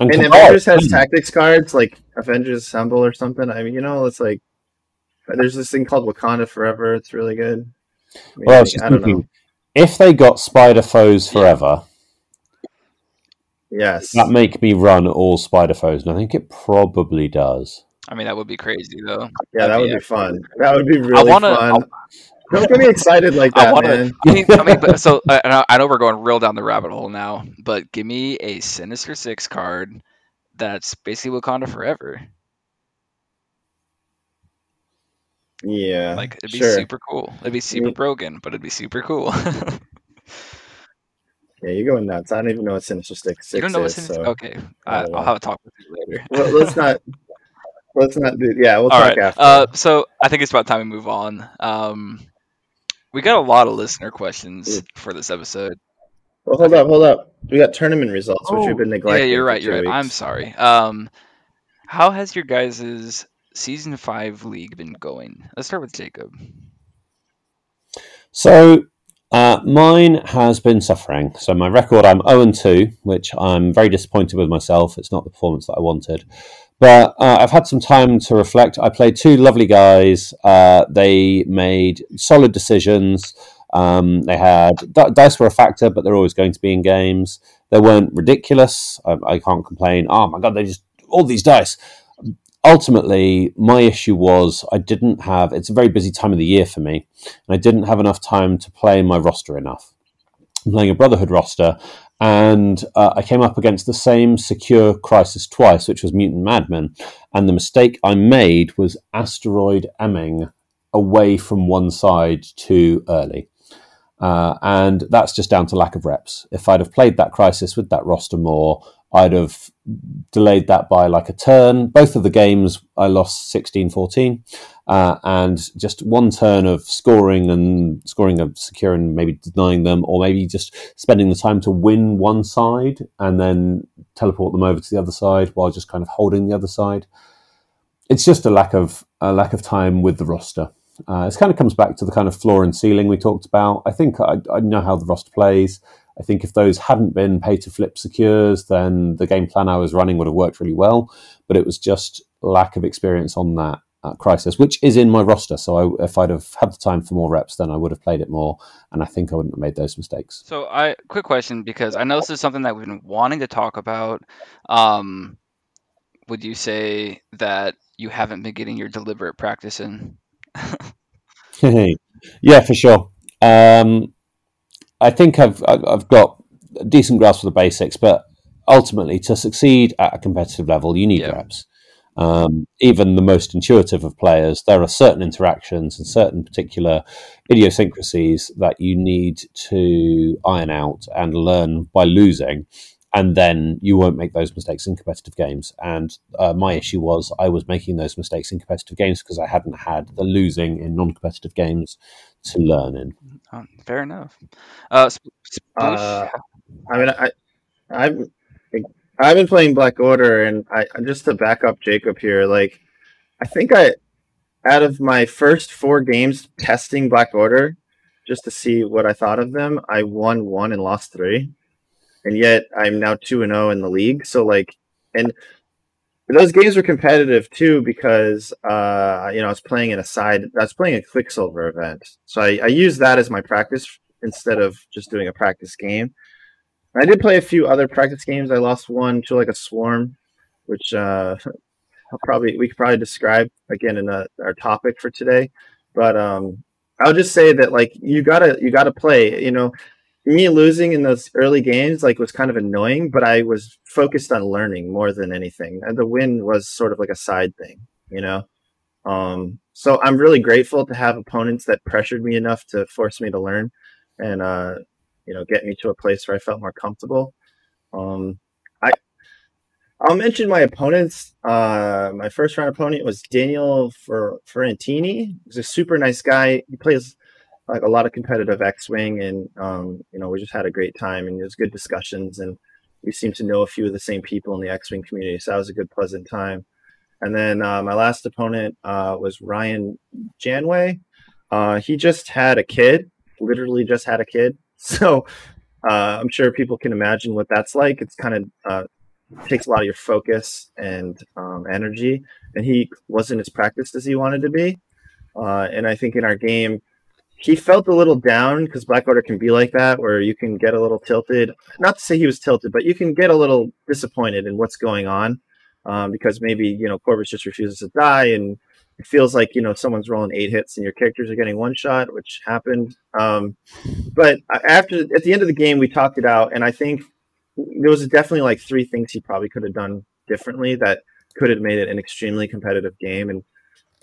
and and Avengers has tactics cards like Avengers Assemble or something. I mean, you know, it's like there's this thing called Wakanda Forever. It's really good. I, mean, Well, I was just I don't know. thinking, if they got Spider Foes forever, Yes, that make me run all Spider Foes, and I think it probably does. I mean, that would be crazy though. yeah, that that'd would be be fun. That would be really wanna- fun. Don't get me excited like I that, want to. man. I mean, I mean, but so I, I know- we're going real down the rabbit hole now, but give me a Sinister Six card that's basically Wakanda Forever. Yeah, Like it'd be sure. super cool. It'd be super Yeah. broken, but it'd be super cool. (laughs) Yeah, you're going nuts. I don't even know what Sinister Six, Six you don't know what is. Sinister? so Okay, I, don't I'll have a talk with you later. (laughs) well, let's not. Let's not do. Yeah, we'll All talk right. after. Uh, so I think it's about time we move on. Um, we got a lot of listener questions Yeah. for this episode. well, hold up, hold up. We got tournament results, which we've been neglecting. Yeah, you're right. You're right. I'm sorry. Um, how has your guys' season five league been going? Let's start with Jacob. So uh, mine has been suffering. So my record, I'm 0 and 2, which I'm very disappointed with myself. It's not the performance that I wanted. But uh, I've had some time to reflect. I played two lovely guys. Uh, they made solid decisions. Um, they had di- dice were a factor, but they're always going to be in games. They weren't ridiculous. I, I can't complain. Oh my god, they just all these dice. Ultimately, my issue was I didn't have. It's a very busy time of the year for me, and I didn't have enough time to play my roster enough. I'm playing a Brotherhood roster, and uh, I came up against the same secure crisis twice, which was Mutant Madmen. And the mistake I made was asteroid emming away from one side too early. Uh, and that's just down to lack of reps. If I'd have played that crisis with that roster more, I'd have delayed that by like a turn. Both of the games I lost 16 14. Uh, and just one turn of scoring and scoring a secure and maybe denying them, or maybe just spending the time to win one side and then teleport them over to the other side while just kind of holding the other side. It's just a lack of a lack of time with the roster. Uh, it kind of comes back to the kind of floor and ceiling we talked about. I think I, I know how the roster plays. I think if those hadn't been pay to flip secures, then the game plan I was running would have worked really well. But it was just lack of experience on that Crisis, which is in my roster. So I, if I'd have had the time for more reps, then I would have played it more, and I think I wouldn't have made those mistakes. So, I quick question because I know this is something that we've been wanting to talk about. Um, would you say that you haven't been getting your deliberate practice in? (laughs) (laughs) yeah, for sure. Um, I think I've I've got a decent grasp of the basics, but ultimately, to succeed at a competitive level, you need yeah. reps. Um, even the most intuitive of players, there are certain interactions and certain particular idiosyncrasies that you need to iron out and learn by losing. And then you won't make those mistakes in competitive games. And uh, my issue was I was making those mistakes in competitive games because I hadn't had the losing in non competitive games to learn in. Oh, fair enough. Uh, uh, I mean, I, I've I've been playing Black Order, and I'm just to back up Jacob here, like I think I out of my first four games testing Black Order, just to see what I thought of them, I won one and lost three, and yet I'm now two and zero oh in the league. So like, and those games were competitive too because uh, you know I was playing in a side. I was playing a Quicksilver event, so I, I used that as my practice instead of just doing a practice game. I did play a few other practice games. I lost one to like a swarm, which uh, (laughs) I'll probably we could probably describe again in a, our topic for today. But um, I'll just say that like you gotta you gotta play. You know, me losing in those early games like was kind of annoying, but I was focused on learning more than anything. And the win was sort of like a side thing. You know. Um, so I'm really grateful to have opponents that pressured me enough to force me to learn and uh, you know get me to a place where I felt more comfortable. Um, I I'll mention my opponents. Uh, my first round opponent was Daniel for Ferrantini. He's a super nice guy. He plays a lot of competitive X-wing, and um, you know we just had a great time, and it was good discussions, and we seemed to know a few of the same people in the X-wing community, so that was a good, pleasant time. And then uh, my last opponent uh, was Ryan Janway. Uh, he just had a kid, literally just had a kid, (laughs) So uh, I'm sure people can imagine what that's like. It's kind of uh, takes a lot of your focus and um, energy, and he wasn't as practiced as he wanted to be. Uh, and I think in our game, he felt a little down because Black Order can be like that, where you can get a little tilted. Not to say he was tilted, but you can get a little disappointed in what's going on um, because maybe you know Corvus just refuses to die, and it feels like you know someone's rolling eight hits and your characters are getting one shot, which happened. Um, but after at the end of the game, we talked it out, and I think there was definitely like three things he probably could have done differently that could have made it an extremely competitive game. And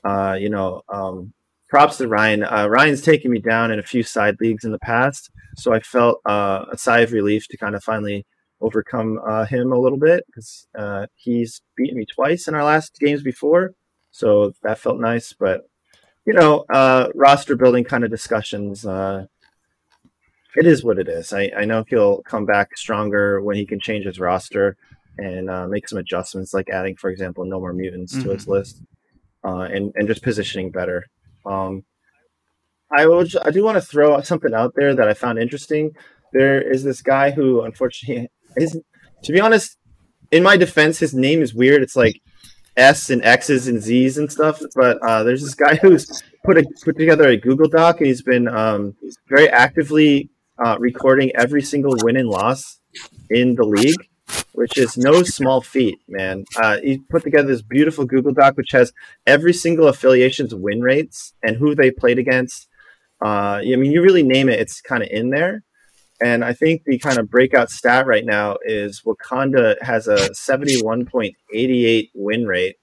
uh, you know, um, props to Ryan. Uh, Ryan's taken me down in a few side leagues in the past, so I felt uh, a sigh of relief to kind of finally overcome uh, him a little bit because uh, he's beaten me twice in our last games before. So that felt nice. But you know, uh, roster building kind of discussions. Uh, it is what it is. I, I know he'll come back stronger when he can change his roster and uh, make some adjustments, like adding, for example, no more mutants mm-hmm. to his mm-hmm. list, uh, and and just positioning better. Um, I. I do want to throw something out there that I found interesting. There is this guy who, unfortunately, (laughs) is to be honest, in my defense, his name is weird. It's like S and X's and Z's and stuff. But uh, there's this guy who's put a, put together a Google Doc, and he's been um, very actively uh, recording every single win and loss in the league, which is no small feat, man. Uh, he put together this beautiful Google Doc, which has every single affiliation's win rates and who they played against. Uh, I mean, you really name it, it's kind of in there. And I think the kind of breakout stat right now is Wakanda has a 71.88 win rate,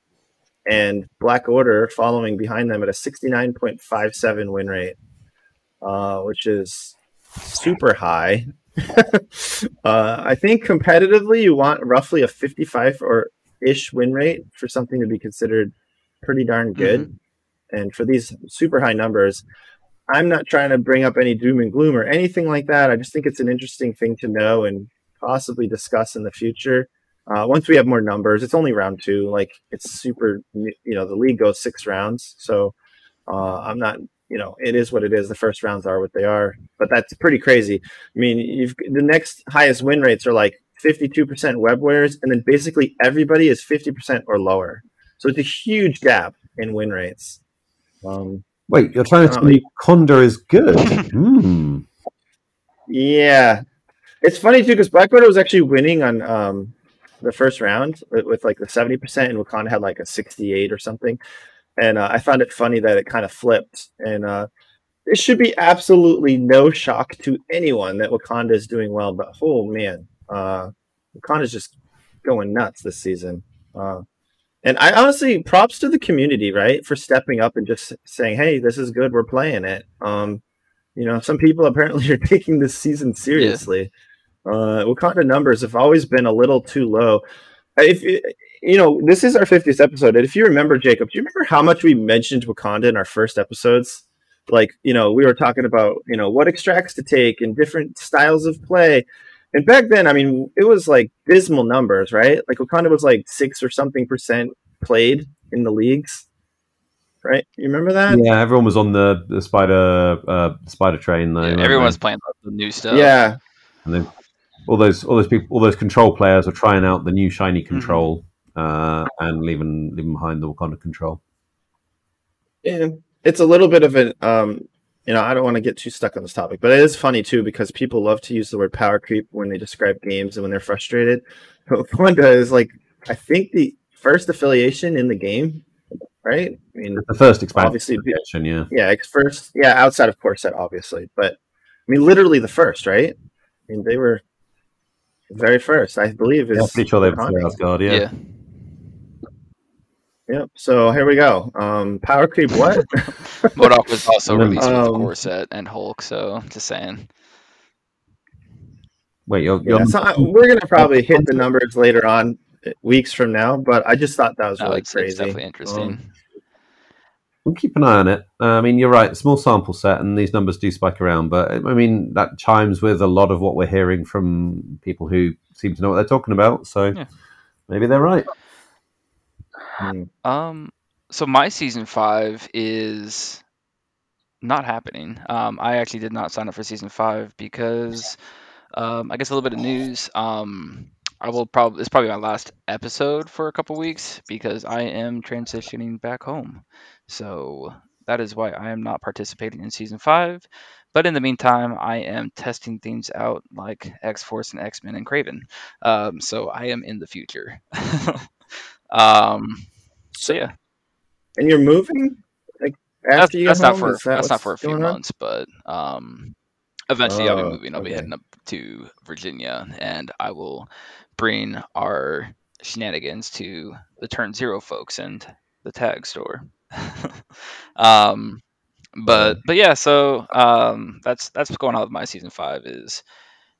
and Black Order following behind them at a 69.57 win rate, uh, which is super high. (laughs) uh, I think competitively, you want roughly a 55 or ish win rate for something to be considered pretty darn good. Mm-hmm. And for these super high numbers, I'm not trying to bring up any doom and gloom or anything like that. I just think it's an interesting thing to know and possibly discuss in the future. Uh, once we have more numbers, it's only round two. Like it's super, you know, the league goes six rounds. So uh, I'm not, you know, it is what it is. The first rounds are what they are, but that's pretty crazy. I mean, you've the next highest win rates are like 52% Web Warriors, and then basically everybody is 50% or lower. So it's a huge gap in win rates. Um, Wait, you're trying to tell Um, me Conda is good? (laughs) Hmm. yeah, it's funny too because Black Widow was actually winning on um, the first round with, with like the seventy percent, and Wakanda had like a sixty-eight or something. And uh, I found it funny that it kind of flipped. And uh, it should be absolutely no shock to anyone that Wakanda is doing well. But oh man, uh, Wakanda's just going nuts this season. Uh, and I honestly props to the community, right, for stepping up and just saying, "Hey, this is good. We're playing it." Um, you know, some people apparently (laughs) are taking this season seriously. Uh, Wakanda numbers have always been a little too low. If you know, this is our 50th episode, and if you remember, Jacob, do you remember how much we mentioned Wakanda in our first episodes? Like, you know, we were talking about you know what extracts to take and different styles of play. And back then, I mean, it was like dismal numbers, right? Like Wakanda was like six or something percent played in the leagues, right? You remember that? Yeah, everyone was on the, the spider uh, spider train though. Yeah, weren't everyone's they? playing the new stuff. Yeah. and then all those all those people all those control players were trying out the new shiny Mm-hmm. Control uh, and leaving leaving behind the Wakanda control. Yeah, it's a little bit of an um, you know, I don't want to get too stuck on this topic, but it is funny too because people love to use the word power creep when they describe games and when they're frustrated. (laughs) Wanda is like, I think the first affiliation in the game, right? I mean, The first expansion, Obviously, yeah. yeah, first, yeah, outside of Core Set, obviously, but I mean, literally the first, right? I mean, they were very first, I believe. Is Yeah, pretty sure they were Wakanda. Asgard, yeah. yeah. Yep. So here we go. Um, power creep. What? (laughs) Modok was also And then- released with Um, Core Set and Hulk, so just saying. Wait, you're, you're Yeah, so I, we're gonna probably hit the numbers later on, uh, weeks from now. But I just thought that was really it's, it's crazy. definitely interesting. Um, We'll keep an eye on it. Uh, I mean, you're right. Small sample set, and these numbers do spike around. But I mean, that chimes with a lot of what we're hearing from people who seem to know what they're talking about. So Yeah. maybe they're right. Hmm. Um, so my season five is not happening. Um, I actually did not sign up for season five because, um, I guess a little bit of news. Um, I will probably it's probably my last episode for a couple weeks because I am transitioning back home. So that is why I am not participating in season five. But in the meantime, I am testing things out like X Force and X Men and Kraven. Um, so I am in the future. (laughs) um, so yeah, And you're moving like that's, after you that's get not home? for that that's not for a few on? months, but um, eventually I'll Oh, be moving. I'll be heading up to Virginia, and I will bring our shenanigans to the Turn Zero folks and the tag store. (laughs) um, but but yeah, so um, that's that's what's going on with my season five is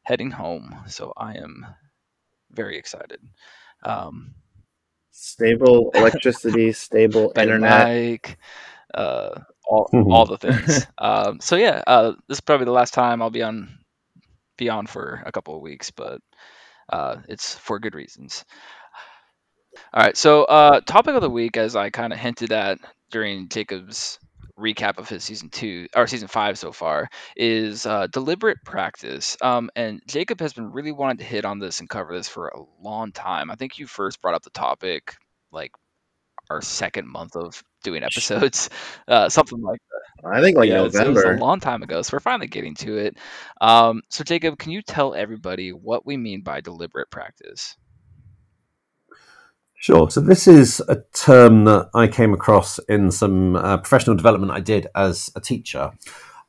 heading home. So I am very excited. Um, Stable electricity, stable (laughs) better internet. mic, uh, all, all the things. um, so yeah, uh, this is probably the last time I'll be on be on for a couple of weeks, but uh, it's for good reasons. All right, so uh, topic of the week, as I kind of hinted at during Jacob's recap of his season two or season five so far, is uh, deliberate practice. Um, and Jacob has been really wanting to hit on this and cover this for a long time. I think you first brought up the topic like our second month of doing episodes, (laughs) uh, something like that. I think like yeah, it's- it was November. a long time ago, so we're finally getting to it. Um, so, Jacob, can you tell everybody what we mean by deliberate practice? Sure. So this is a term that I came across in some uh, professional development I did as a teacher,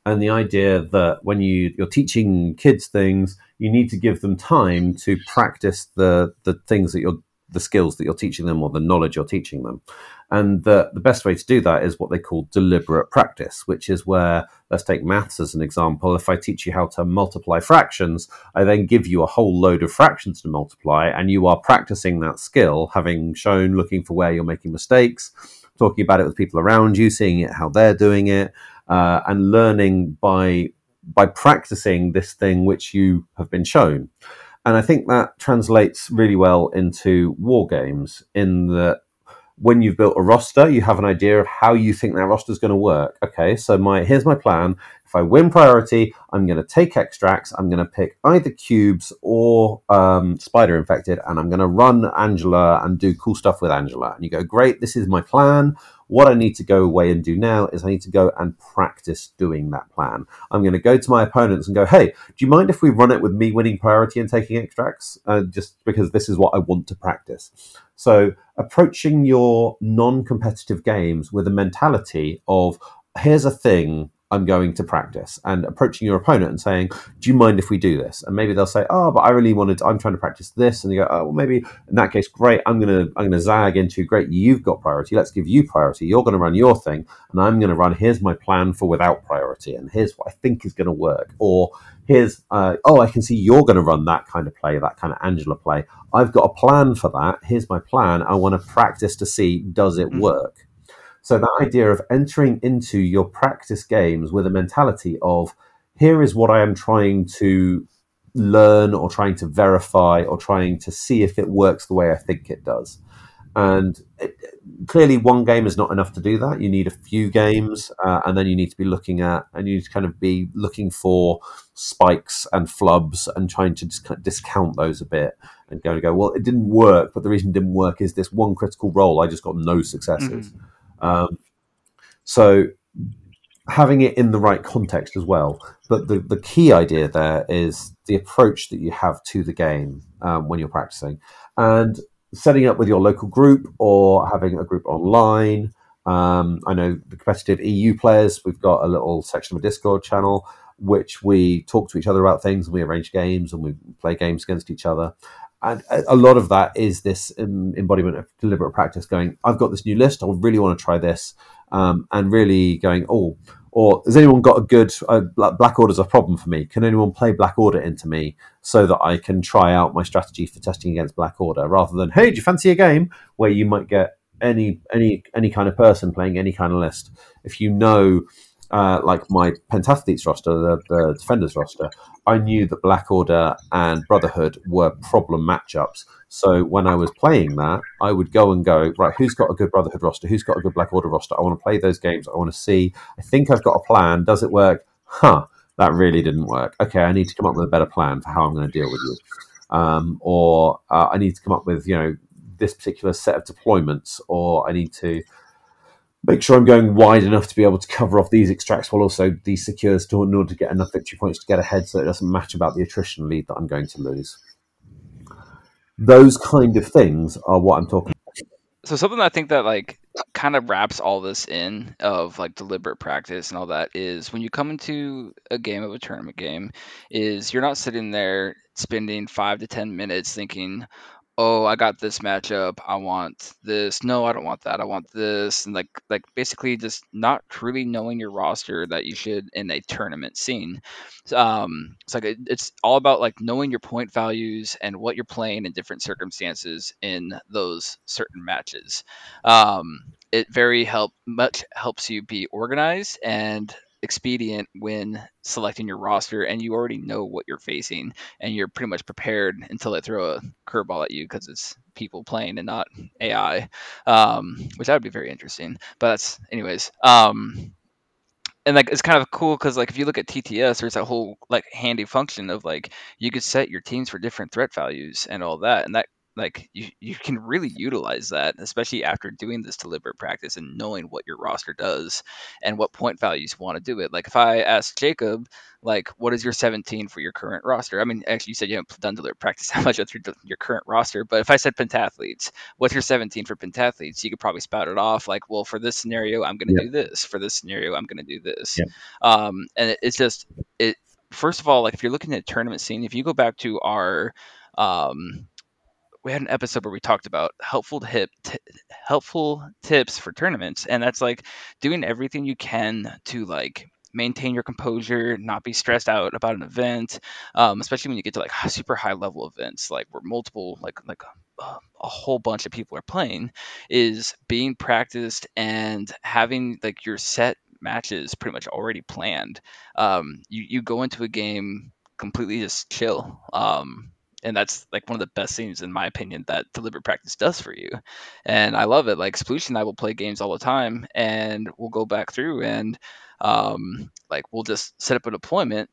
and the idea that when you you're teaching kids things, you need to give them time to practice the the things that you're the skills that you're teaching them or the knowledge you're teaching them. And the, the best way to do that is what they call deliberate practice, which is where, let's take maths as an example. If I teach you how to multiply fractions, I then give you a whole load of fractions to multiply, and you are practicing that skill, having shown, looking for where you're making mistakes, talking about it with people around you, seeing it how they're doing it, uh, and learning by by practicing this thing which you have been shown. And I think that translates really well into war games in that when you've built a roster, you have an idea of how you think that roster is going to work. Okay, so my here's my plan. If I win priority, I'm going to take extracts. I'm going to pick either cubes or um, spider infected, and I'm going to run Angela and do cool stuff with Angela. And you go, great, this is my plan. What I need to go away and do now is I need to go and practice doing that plan. I'm going to go to my opponents and go, hey, do you mind if we run it with me winning priority and taking extracts? Uh, just because this is what I want to practice. So approaching your non competitive games with a mentality of, here's a thing I'm going to practice and approaching your opponent and saying, Do you mind if we do this? And maybe they'll say, Oh, but I really wanted, to, I'm trying to practice this. And you go, Oh, well, maybe in that case, great. I'm going to, I'm going to zag into, great, you've got priority. Let's give you priority. You're going to run your thing. And I'm going to run, here's my plan for without priority. And here's what I think is going to work. Or here's, uh, oh, I can see you're going to run that kind of play, that kind of Angela play. I've got a plan for that. Here's my plan. I want to practice to see, does it mm. work? So that idea of entering into your practice games with a mentality of here is what I am trying to learn or trying to verify or trying to see if it works the way I think it does. And it, clearly, one game is not enough to do that. You need a few games, uh, and then you need to be looking at, and you need to kind of be looking for spikes and flubs and trying to of discount those a bit and go and go, well, it didn't work, but the reason it didn't work is this one critical roll. I just got no successes. Mm-hmm. Um, so having it in the right context as well. But the, the key idea there is the approach that you have to the game um, when you're practicing and setting up with your local group or having a group online. Um, I know the competitive EU players, we've got a little section of a Discord channel which we talk to each other about things and we arrange games and we play games against each other and a lot of that is this embodiment of deliberate practice going i've got this new list. I really want to try this. Um, and really going oh or has anyone got a good uh, black order's a problem for me. Can anyone play black order into me so that i can try out my strategy for testing against black order? Rather than hey do you fancy a game where you might get any any any kind of person playing any kind of list? If you know uh, like my pentathletes roster, the, the, defenders roster, I knew that Black Order and Brotherhood were problem matchups. So when I was playing that, I would go and go right. Who's got a good Brotherhood roster? Who's got a good Black Order roster? I want to play those games. I want to see. I think I've got a plan. Does it work? Huh. That really didn't work. Okay, I need to come up with a better plan for how I'm going to deal with you. Um, or uh, I need to come up with you know this particular set of deployments, or I need to make sure I'm going wide enough to be able to cover off these extracts while also these secures to, in order to get enough victory points to get ahead so it doesn't match about the attrition lead that I'm going to lose. Those kind of things are what I'm talking about. So something I think that like kind of wraps all this in of like deliberate practice and all that is when you come into a game of a tournament game is you're not sitting there spending five to ten minutes thinking oh, I got this matchup. I want this. No, I don't want that. I want this. And like like basically just not truly knowing your roster that you should in a tournament scene. Um, it's like it, it's all about like knowing your point values and what you're playing in different circumstances in those certain matches. Um, it very help much helps you be organized and expedient when selecting your roster and you already know what you're facing and you're pretty much prepared until they throw a curveball at you because it's people playing and not AI, um, which that would be very interesting. But that's, anyways. Um, and like it's kind of cool because like if you look at TTS, there's a whole like handy function of like you could set your teams for different threat values and all that, and that like you, you can really utilize that especially after doing this deliberate practice and knowing what your roster does and what point values you want to do it. Like if i ask jacob like what is your 17 for your current roster? I mean actually you said you haven't done deliberate practice (laughs) that much with your, your current roster but if i said pentathletes what's your 17 for pentathletes you could probably spout it off like well for this scenario i'm going to do this. For this scenario i'm going to do this. Um, and it, it's just it first of all like if you're looking at tournament scene if you go back to our um, we had an episode where we talked about helpful hip t- helpful tips for tournaments and that's like doing everything you can to like maintain your composure not be stressed out about an event um, especially when you get to like super high level events like where multiple like like uh, a whole bunch of people are playing is being practiced and having like your set matches pretty much already planned. Um, you, you go into a game completely just chill um, and that's like one of the best things in my opinion that deliberate practice does for you. And i love it like Splush and i will play games all the time and we'll go back through and um, like we'll just set up a deployment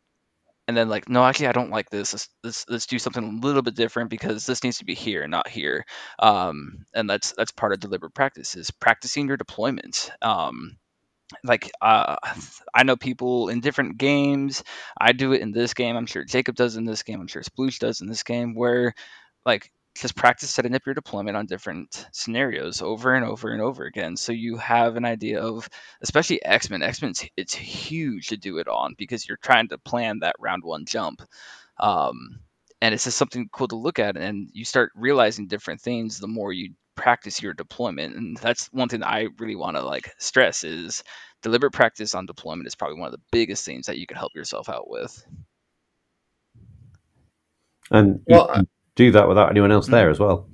and then like no actually i don't like this. Let's, let's, let's do something a little bit different because this needs to be here and not here. Um, and that's that's part of deliberate practice is practicing your deployment. Um, like uh, I know people in different games. I do it in this game. I'm sure Jacob does in this game. I'm sure Sploosh does in this game. Where like just practice setting up your deployment on different scenarios over and over and over again, so you have an idea of, especially X Men. X Men, it's huge to do it on because you're trying to plan that round one jump. Um, and it's just something cool to look at, and you start realizing different things the more you practice your deployment and that's one thing that i really want to like stress is deliberate practice on deployment is probably one of the biggest things that you can help yourself out with. And well, you do that without anyone else there mm-hmm. as well.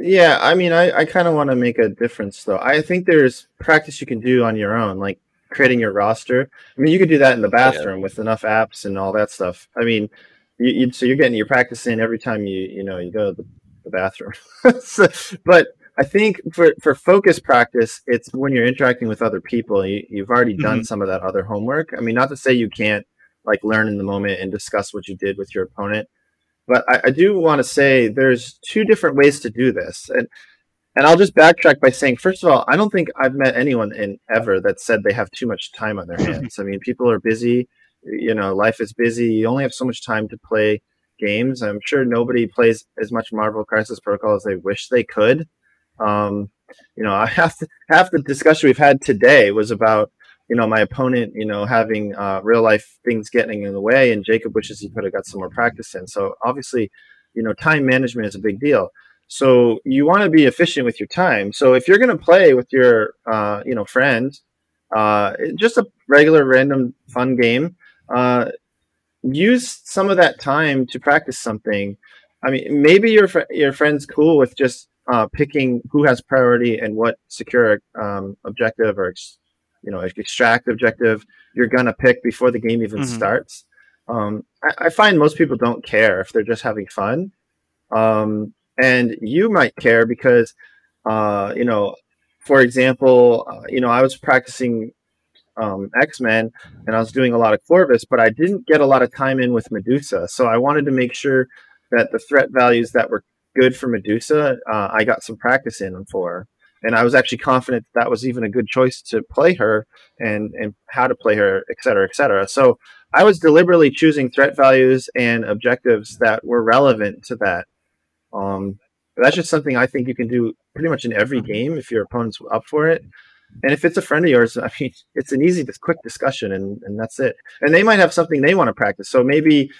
Yeah i mean i, I kind of want to make a difference though. I think there's practice you can do on your own like creating your roster. I mean you could do that in the bathroom yeah. with enough apps and all that stuff. I mean you, you, so you're getting your practice in every time you you know you go to the the bathroom. (laughs) so, but I think for, for focus practice, it's when you're interacting with other people, you, have already done mm-hmm. some of that other homework. I mean, not to say you can't like learn in the moment and discuss what you did with your opponent, but I, I do want to say there's two different ways to do this. And and I'll just backtrack by saying, first of all, I don't think I've met anyone in ever that said they have too much time on their (laughs) hands. I mean, people are busy. You know, life is busy. You only have so much time to play games. I'm sure nobody plays as much Marvel Crisis Protocol as they wish they could. Um, you know, (laughs) I have to, half the discussion we've had today was about you know my opponent you know having uh, real life things getting in the way, and Jacob wishes he could have got some more practice in. So obviously, you know, time management is a big deal. So you want to be efficient with your time. So if you're going to play with your uh, you know friend, uh, just a regular random fun game. Uh, use some of that time to practice something. I mean, maybe your fr- your friend's cool with just uh, picking who has priority and what secure um, objective or ex- you know extract objective you're gonna pick before the game even mm-hmm. starts. Um, I, I, find most people don't care if they're just having fun, um, and you might care because uh, you know, for example, uh, you know I was practicing um, X Men, and I was doing a lot of Corvus, but I didn't get a lot of time in with Medusa. So I wanted to make sure that the threat values that were good for Medusa, uh, I got some practice in for. And I was actually confident that, that was even a good choice to play her and, and how to play her, et cetera, et cetera. So I was deliberately choosing threat values and objectives that were relevant to that. Um, that's just something I think you can do pretty much in every game if your opponent's up for it. And if it's a friend of yours, I mean, (laughs) it's an easy, quick discussion, and and that's it. And they might have something they want to practice. So maybe,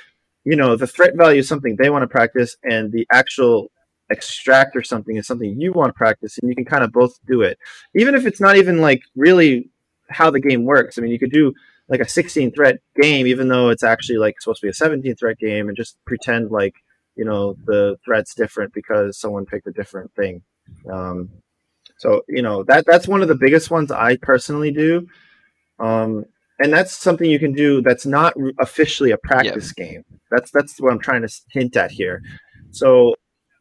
you know, the threat value is something they want to practice, and the actual extract or something is something you want to practice, and you can kind of both do it, even if it's not even like really how the game works. I mean, you could do like a 16 threat game, even though it's actually like supposed to be a 17 threat game, and just pretend like you know the threat's different because someone picked a different thing. Um, so you know that that's one of the biggest ones I personally do, um, and that's something you can do that's not officially a practice game. That's that's what I'm trying to hint at here. So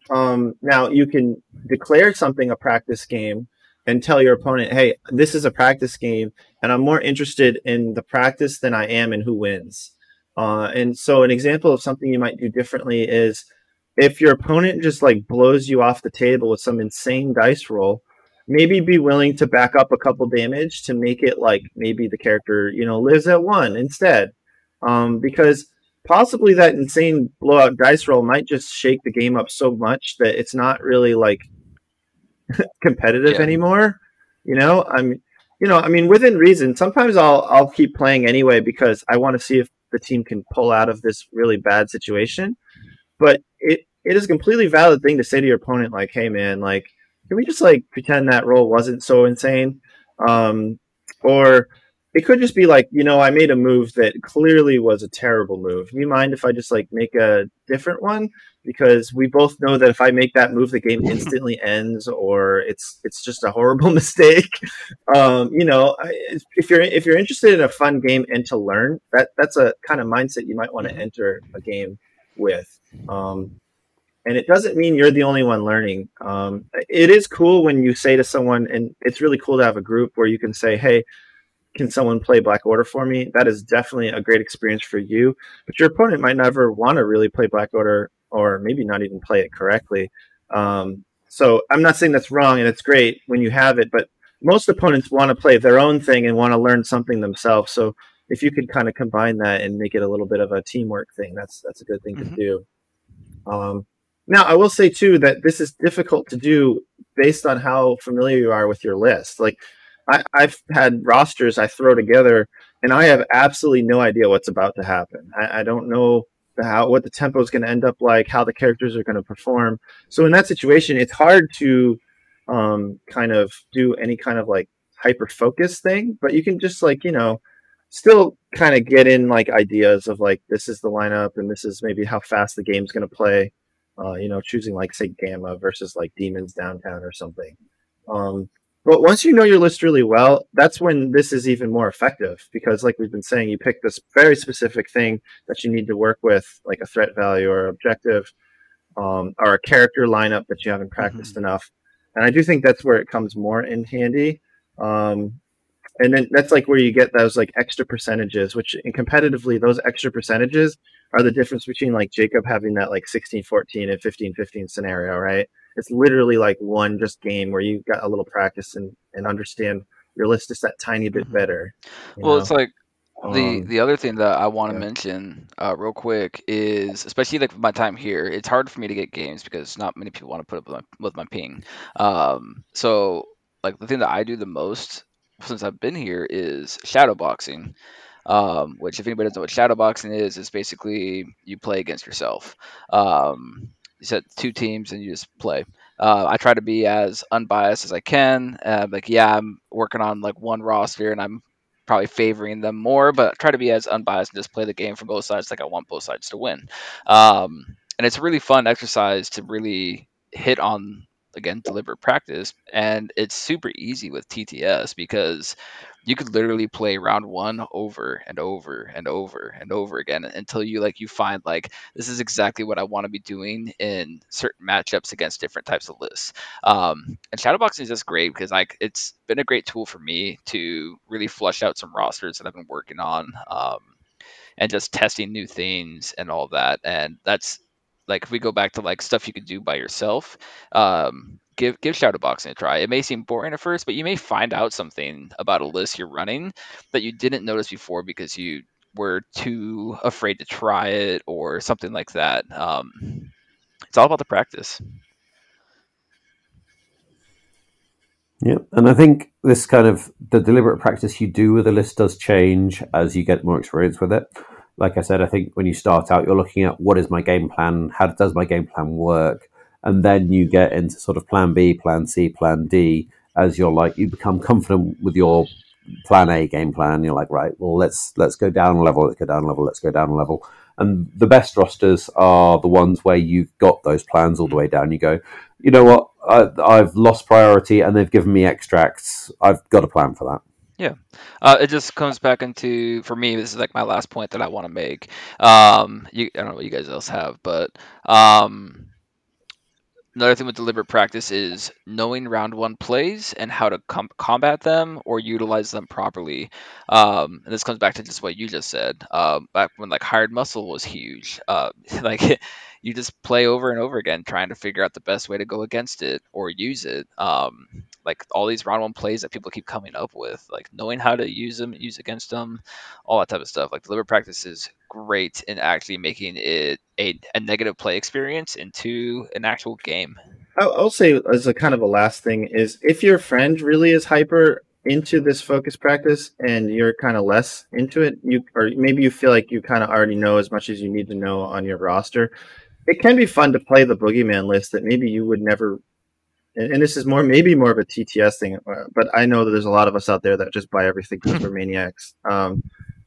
um, now you can declare something a practice game and tell your opponent, "Hey, this is a practice game, and I'm more interested in the practice than I am in who wins." Uh, and so, an example of something you might do differently is if your opponent just like blows you off the table with some insane dice roll, maybe be willing to back up a couple damage to make it like maybe the character you know lives at one instead. Um, because possibly that insane blowout dice roll might just shake the game up so much that it's not really like (laughs) competitive yeah. anymore you know? I'm you know i mean within reason sometimes i'll i'll keep playing anyway because i want to see if the team can pull out of this really bad situation. But it it is a completely valid thing to say to your opponent like hey man like can we just like pretend that roll wasn't so insane? Um, or it could just be like, you know, I made a move that clearly was a terrible move. Do you mind if I just like make a different one? Because we both know that if I make that move, the game instantly (laughs) ends, or it's it's just a horrible (laughs) mistake. Um, you know, if you're if you're interested in a fun game and to learn, that that's a kind of mindset you might want to enter a game with. Um, and it doesn't mean you're the only one learning. Um, it is cool when you say to someone, and it's really cool to have a group where you can say, "Hey, can someone play Black Order for me?" That is definitely a great experience for you. But your opponent might never want to really play Black Order, or maybe not even play it correctly. Um, so I'm not saying that's wrong, and it's great when you have it, but most opponents want to play their own thing and want to learn something themselves. So if you could kind of combine that and make it a little bit of a teamwork thing, that's that's a good thing mm-hmm. to do. Um, now, I will say too that this is difficult to do based on how familiar you are with your list. Like, I, have had rosters I throw together, and I have absolutely no idea what's about to happen. I, I don't know how what the tempo is going to end up like, how the characters are going to perform. So in that situation, it's hard to um, kind of do any kind of like hyper focus thing, but you can just like you know still kind of get in like ideas of like this is the lineup and this is maybe how fast the game's going to play uh, you know, choosing like say Gamma versus like Demons Downtown or something. Um, but once you know your list really well, that's when this is even more effective because, like we've been saying, you pick this very specific thing that you need to work with, like a threat value or objective, um, or a character lineup that you haven't practiced mm-hmm. enough. And I do think that's where it comes more in handy. Um, and then that's like where you get those like extra percentages, which in competitively, those extra percentages are the difference between like Jacob having that like 16 14 and 15 15 scenario, right? It's literally like one just game where you got a little practice and, and understand your list just that tiny bit mm-hmm. better. Well, know? it's like the um, the other thing that I want to yeah. mention uh, real quick is especially like my time here, it's hard for me to get games because not many people want to put up with my, with my ping. Um, so like the thing that I do the most since I've been here is shadow boxing um, which if anybody doesn't know what shadowboxing is, is basically you play against yourself. Um, you set two teams and you just play. Uh, I try to be as unbiased as I can. Uh, like, yeah, I'm working on like one roster and I'm probably favoring them more, but try to be as unbiased and just play the game from both sides. Like I want both sides to win. Um, and it's a really fun exercise to really hit on again deliberate practice and it's super easy with tts because you could literally play round one over and over and over and over again until you like you find like this is exactly what I want to be doing in certain matchups against different types of lists. Um, and shadowboxing is just great because like it's been a great tool for me to really flush out some rosters that I've been working on. Um, and just testing new things and all that. And that's like if we go back to like stuff you could do by yourself, um, give give shadowboxing a try. It may seem boring at first, but you may find out something about a list you're running that you didn't notice before because you were too afraid to try it or something like that. Um, it's all about the practice. Yeah, and I think this kind of the deliberate practice you do with a list does change as you get more experience with it. Like I said, I think when you start out, you're looking at what is my game plan, how does my game plan work, and then you get into sort of plan B, plan C, plan D as you're like you become confident with your plan A game plan. You're like, right, well let's let's go down a level, let's go down a level, let's go down a level. And the best rosters are the ones where you've got those plans all the way down. You go, you know what, I, have lost priority and they've given me extracts. I've got a plan for that. Yeah, uh, it just comes back into for me. This is like my last point that I want to make. Um, you, I don't know what you guys else have, but um, Another thing with deliberate practice is knowing round one plays and how to com- combat them or utilize them properly. Um, and this comes back to just what you just said. Uh, back when like hired muscle was huge, uh, (laughs) like you just play over and over again trying to figure out the best way to go against it or use it. Um, like all these round one plays that people keep coming up with, like knowing how to use them, use against them, all that type of stuff. Like deliberate practice is great in actually making it a, a negative play experience into an actual game. I'll say as a kind of a last thing is if your friend really is hyper into this focus practice and you're kind of less into it, you or maybe you feel like you kind of already know as much as you need to know on your roster. It can be fun to play the boogeyman list that maybe you would never and, and, this is more maybe more of a TTS thing, uh, but I know that there's a lot of us out there that just buy everything we're (laughs) maniacs. Um,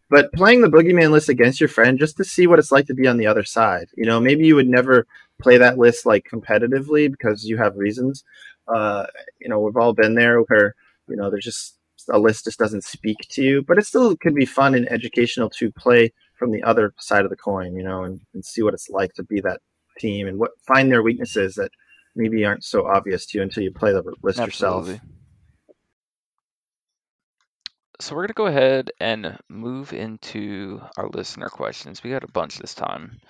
but playing the boogeyman list against your friend just to see what it's like to be on the other side. You know, maybe you would never play that list like competitively because you have reasons. Uh, you know, we've all been there where you know there's just a list just doesn't speak to you, but it still could be fun and educational to play from the other side of the coin, you know, and, and see what it's like to be that team and what find their weaknesses that maybe aren't so obvious to you until you play the list Absolutely. yourself. So we're gonna go ahead and move into our listener questions. We got a bunch this time.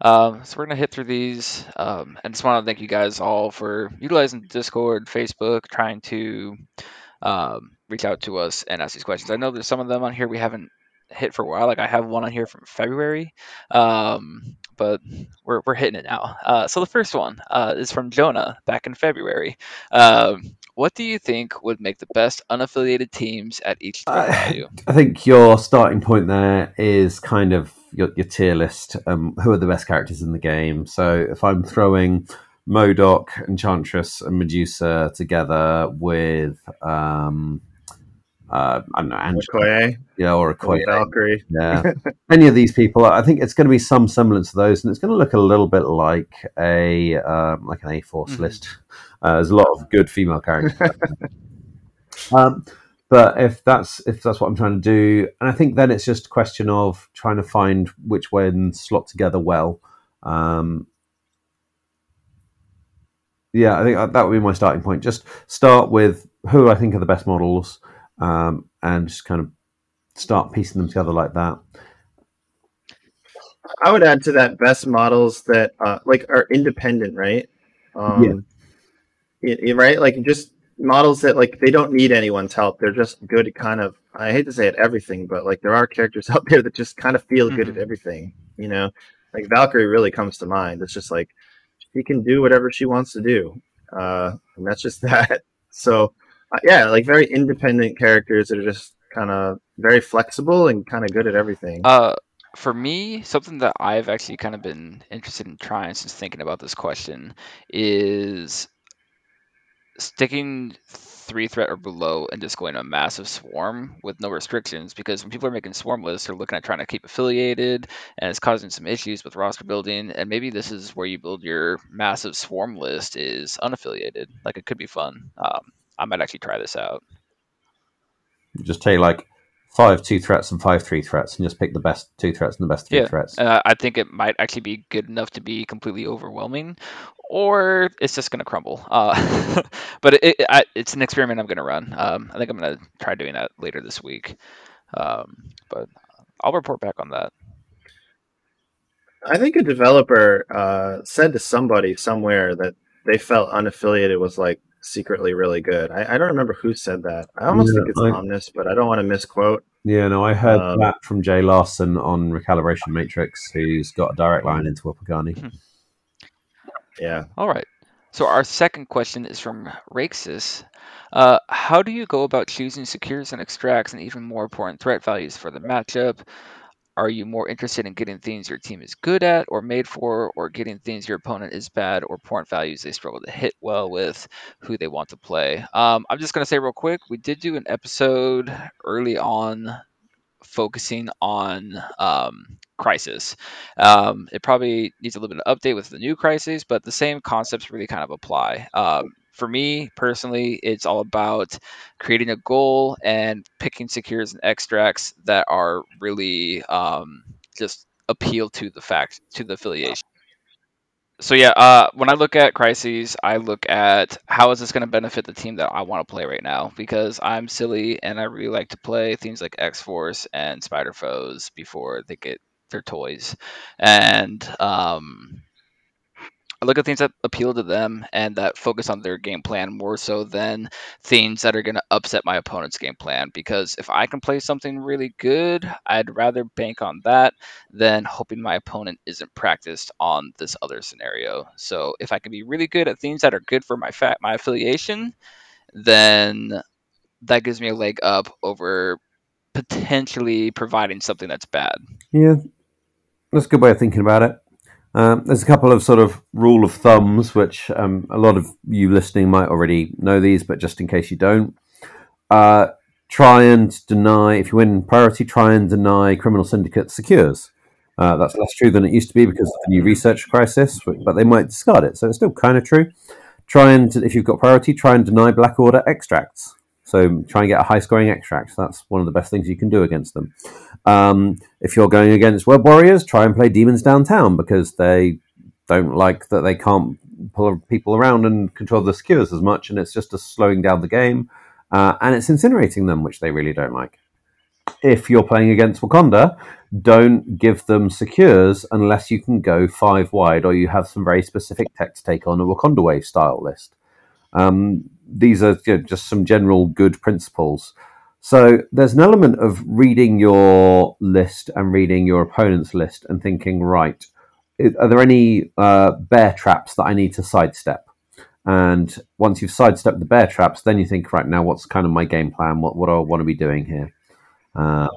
Um, so we're gonna hit through these, um, and just want to thank you guys all for utilizing Discord, Facebook, trying to um, reach out to us and ask these questions. I know there's some of them on here we haven't hit for a while. Like I have one on here from February, um, but we're, we're hitting it now. Uh, so the first one uh, is from Jonah back in February. Um, what do you think would make the best unaffiliated teams at each value? I think your starting point there is kind of your, your tier list. Um, who are the best characters in the game? So if I'm throwing MODOK, Enchantress, and Medusa together with um, uh, I don't know, Angela, Okoye, yeah, or a Koye, Valkyrie. yeah, (laughs) any of these people. I think it's going to be some semblance of those, and it's going to look a little bit like a um, like an A Force Mhm. list. Uh, there's a lot of good female characters. (laughs) um, but if that's if that's what I'm trying to do, and I think then it's just a question of trying to find which ones slot together well. Um, yeah, I think that- that would be my starting point. Just start with who I think are the best models, um, and just kind of start piecing them together like that. I would add to that best models that uh, like are independent, right? Um, it- it- right, like just models that like they don't need anyone's help. They're just good at kind of. I hate to say it, everything, but like there are characters (laughs) out there that just kind of feel good Mhm. at everything. You know, like Valkyrie really comes to mind. It's just like she can do whatever she wants to do, uh, and that's just (laughs) that. So uh, yeah, like very independent characters that are just kind of very flexible and kind of good at everything. Uh, for me, something that I've actually kind of been interested in trying since thinking about this question is sticking three threat or below and just going a massive swarm with no restrictions because when people are making swarm lists they're looking at trying to keep affiliated and it's causing some issues with roster building and maybe this is where you build your massive swarm list is unaffiliated like it could be fun um, i might actually try this out Just take like five two threats and five three threats, and just pick the best two threats and the best three Yeah, threats. Uh, I think it might actually be good enough to be completely overwhelming, or it's just going to crumble. Uh, (laughs) but it, it, I, it's an experiment I'm going to run. Um, I think I'm going to try doing that later this week. Um, but I'll report back on that. I think a developer uh, said to somebody somewhere that they felt unaffiliated was like secretly really good. I, I don't remember who said that. I almost Yeah, think it's I- Omnis, but I don't want to misquote. Yeah, no, I heard Um, that from Jay Larson on Recalibration Matrix, who's got a direct line into Will Pagani. Yeah. All right. So our second question is from Raxus. Uh, how do you go about choosing secures and extracts and even more important threat values for the matchup? Are you more interested in getting things your team is good at or made for, or getting things your opponent is bad or point values they struggle to hit well with, who they want to play? Um, I'm just going to say real quick we did do an episode early on focusing on um, Crisis. Um, it probably needs a little bit of update with the new Crisis, but the same concepts really kind of apply. Um, for me personally, it's all about creating a goal and picking secures and extracts that are really um, just appeal to the fact to the affiliation. So yeah, uh, when I look at crises, I look at how is this going to benefit the team that I want to play right now because I'm silly and I really like to play things like X Force and Spider Foes before they get their toys, and um, I look at things that appeal to them and that focus on their game plan more so than things that are going to upset my opponent's game plan. Because if I can play something really good, I'd rather bank on that than hoping my opponent isn't practiced on this other scenario. So if I can be really good at things that are good for my fa- my affiliation, then that gives me a leg up over potentially providing something that's bad. Yeah, that's a good way of thinking about it. Um, there's a couple of sort of rule of thumbs, which um, a lot of you listening might already know these, but just in case you don't, uh, try and deny, if you win priority, try and deny criminal syndicate secures. Uh, that's less true than it used to be because of the new research crisis, but they might discard it, so it's still kind of true. Try and, if you've got priority, try and deny Black Order extracts. So try and get a high scoring extract. That's one of the best things you can do against them. Um, if you're going against web warriors, try and play demons downtown because they don't like that they can't pull people around and control the skewers as much, and it's just a slowing down the game, uh, and it's incinerating them, which they really don't like. If you're playing against Wakanda, don't give them secures unless you can go five wide or you have some very specific tech to take on a Wakanda Wave style list. Um, these are you know, just some general good principles. So there's an element of reading your list and reading your opponent's list and thinking, right, are there any uh, bear traps that I need to sidestep? And once you've sidestepped the bear traps, then you think, right now, what's kind of my game plan? What what do I want to be doing here? Uh,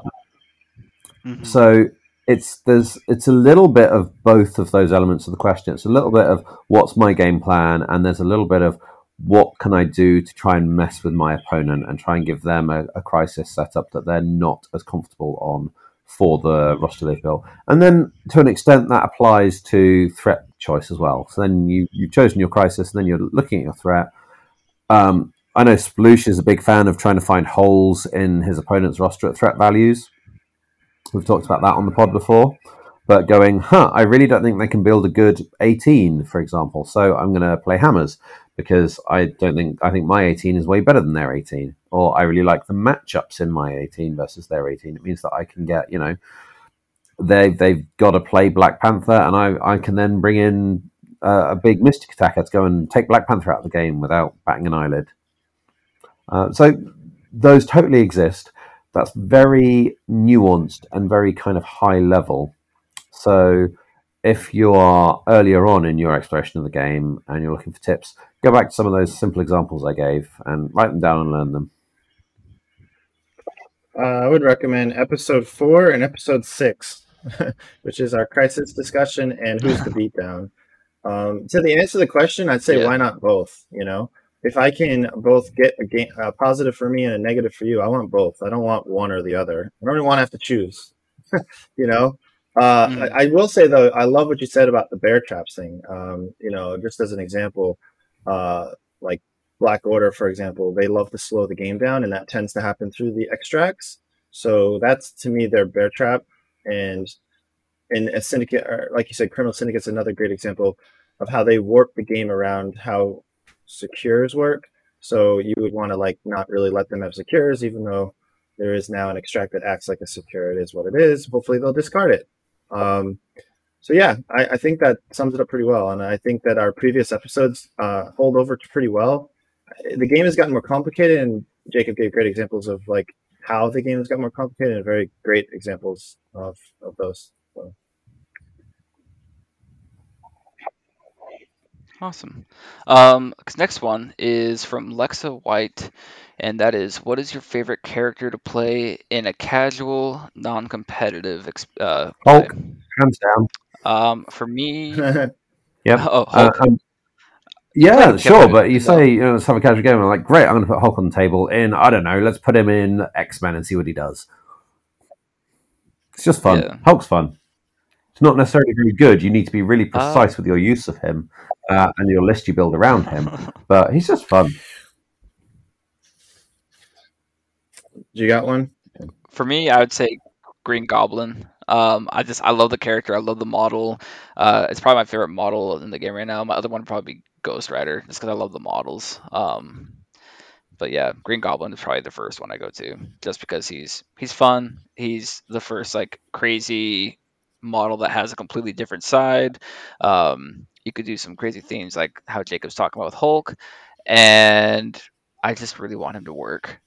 mm-hmm. So it's there's it's a little bit of both of those elements of the question. It's a little bit of what's my game plan, and there's a little bit of what can I do to try and mess with my opponent and try and give them a, a crisis setup that they're not as comfortable on for the roster they've built. And then to an extent that applies to threat choice as well. So then you, you've chosen your crisis and then you're looking at your threat. Um, I know Sploosh is a big fan of trying to find holes in his opponent's roster at threat values. We've talked about that on the pod before. But going, huh, I really don't think they can build a good 18, for example. So I'm going to play hammers because I don't think I think my 18 is way better than their 18, or I really like the matchups in my 18 versus their 18. It means that I can get you know they they've got to play Black Panther, and I I can then bring in uh, a big Mystic attacker to go and take Black Panther out of the game without batting an eyelid. Uh, so those totally exist. That's very nuanced and very kind of high level. So if you are earlier on in your exploration of the game and you're looking for tips, go back to some of those simple examples I gave and write them down and learn them. Uh, I would recommend episode four and episode six, (laughs) which is our crisis discussion and who's the (laughs) beatdown. Um, to the answer to the question, I'd say yeah. why not both? You know, if I can both get a, game, a positive for me and a negative for you, I want both. I don't want one or the other. I don't even want to have to choose. (laughs) you know, uh, mm. I, I, will say though, I love what you said about the bear traps thing. Um, you know, just as an example, uh, like Black Order, for example, they love to slow the game down, and that tends to happen through the extracts. So that's to me their bear trap. And in a syndicate, or like you said, criminal syndicate's another great example of how they warp the game around how secures work. So you would want to like not really let them have secures, even though there is now an extract that acts like a secure. It is what it is. Hopefully they'll discard it. Um, so yeah, I, I, think that sums it up pretty well, and I think that our previous episodes uh, hold over pretty well. The game has gotten more complicated, and Jacob gave great examples of like how the game has gotten more complicated, and very great examples of of those. So. Awesome. Um, next one is from Lexa White, and that is, what is your favorite character to play in a casual, non-competitive uh, Hulk, hands down. Um, for me, (laughs) yeah. (laughs) Oh, uh, um, yeah, sure. But you say you know, let's have a casual game. I'm like, great. I'm going to put Hulk on the table. In I don't know. Let's put him in X Men and see what he does. It's just fun. Yeah. Hulk's fun. It's not necessarily very good. You need to be really uh, precise uh, with your use of him uh, and your list you build around him. (laughs) but he's just fun. Do you got one? For me, I would say Green Goblin. Um, I just I love the character. I love the model. Uh, it's probably my favorite model in the game right now. My other one would probably be Ghost Rider, just because I love the models. Um, but yeah, Green Goblin is probably the first one I go to, just because he's he's fun. He's the first like crazy model that has a completely different side. Um, you could do some crazy themes like how Jacob's talking about with Hulk, and I just really want him to work.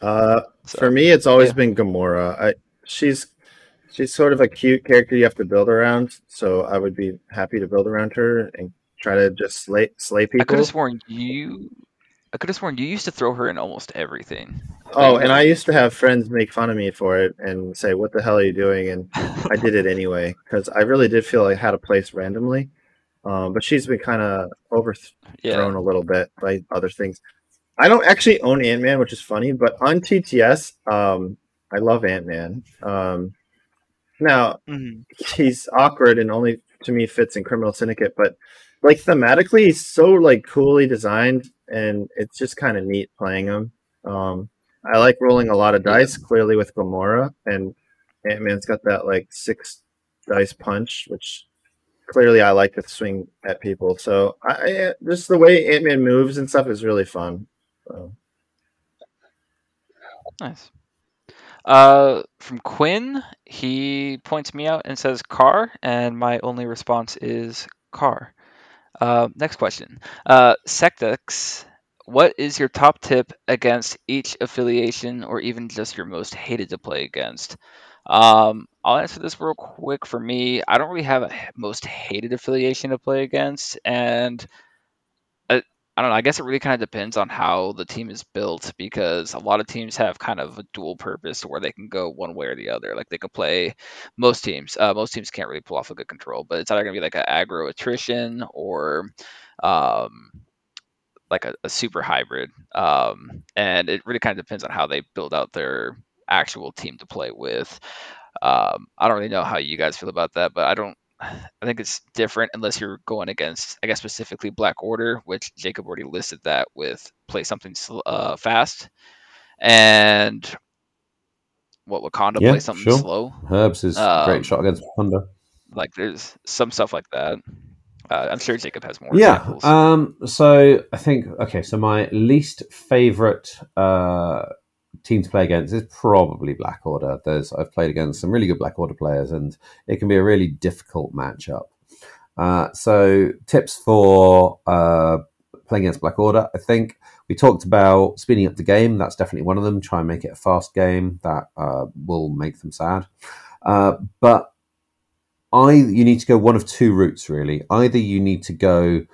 Uh, so, for me, it's always yeah. been Gamora. I she's she's sort of a cute character you have to build around. So I would be happy to build around her and try to just slay slay people. I could have sworn you. I could have sworn you used to throw her in almost everything. Oh, and I used to have friends make fun of me for it and say, "What the hell are you doing?" And I did it (laughs) anyway because I really did feel like I had a place randomly. Um, but she's been kind of overthrown yeah. a little bit by other things. I don't actually own Ant Man, which is funny, but on TTS, um, I love Ant Man. Um, now mm-hmm. he's awkward and only to me fits in Criminal Syndicate, but like thematically, he's so like coolly designed, and it's just kind of neat playing him. Um, I like rolling a lot of dice, clearly with Gamora, and Ant Man's got that like six dice punch, which clearly I like to swing at people. So I, just the way Ant Man moves and stuff is really fun. So. Nice. Uh, from Quinn, he points me out and says car, and my only response is car. Uh, next question. Uh, Sectix, what is your top tip against each affiliation or even just your most hated to play against? Um, I'll answer this real quick. For me, I don't really have a most hated affiliation to play against, and I don't know. I guess it really kind of depends on how the team is built because a lot of teams have kind of a dual purpose where they can go one way or the other. Like they could play most teams. Uh, most teams can't really pull off a good control, but it's either going to be like an aggro attrition or um, like a, a, super hybrid. Um, and it really kind of depends on how they build out their actual team to play with. Um, I don't really know how you guys feel about that, but I don't I think it's different unless you're going against, I guess specifically Black Order, which Jacob already listed that with play something uh, fast, and what Wakanda yeah, play something sure. slow. Herbs is um, great shot against Wakanda. Like there's some stuff like that. Uh, I'm sure Jacob has more. Yeah. Um. So I think okay. So my least favorite uh, team to play against is probably Black Order. There's I've played against some really good Black Order players, and it can be a really difficult matchup. Uh, so tips for uh, playing against Black Order, I think we talked about speeding up the game. That's definitely one of them. Try and make it a fast game. That uh, will make them sad. Uh, but I, you need to go one of two routes really. Either you need to go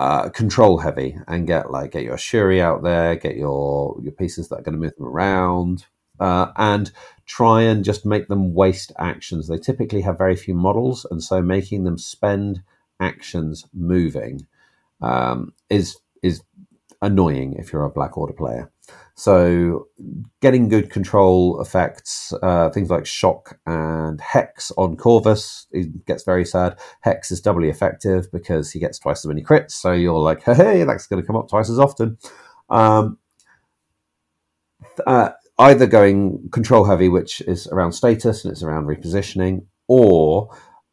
uh, control heavy and get like get your Shuri out there, get your your pieces that are going to move them around, uh, and try and just make them waste actions. They typically have very few models, and so making them spend actions moving um, is is annoying if you're a Black Order player. So, getting good control effects, uh, things like shock and hex on Corvus, he gets very sad. Hex is doubly effective because he gets twice as many crits. So you're like, hey, that's going to come up twice as often. Um, uh, either going control heavy, which is around status and it's around repositioning, or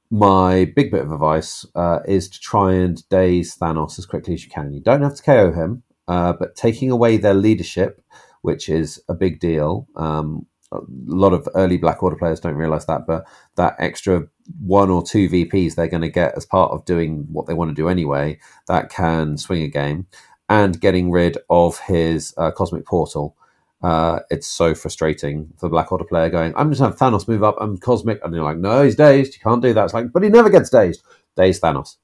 my big bit of advice uh, is to try and daze Thanos as quickly as you can. You don't have to KO him, uh, but taking away their leadership, which is a big deal. Um, a lot of early Black Order players don't realize that, but that extra one or two VPs they're going to get as part of doing what they want to do anyway, that can swing a game. And getting rid of his uh, Cosmic Portal. Uh, it's so frustrating for the Black Order player going, I'm just going to have Thanos move up, I'm Cosmic. And you're like, no, he's dazed. You can't do that. It's like, but he never gets dazed. Dazed Thanos.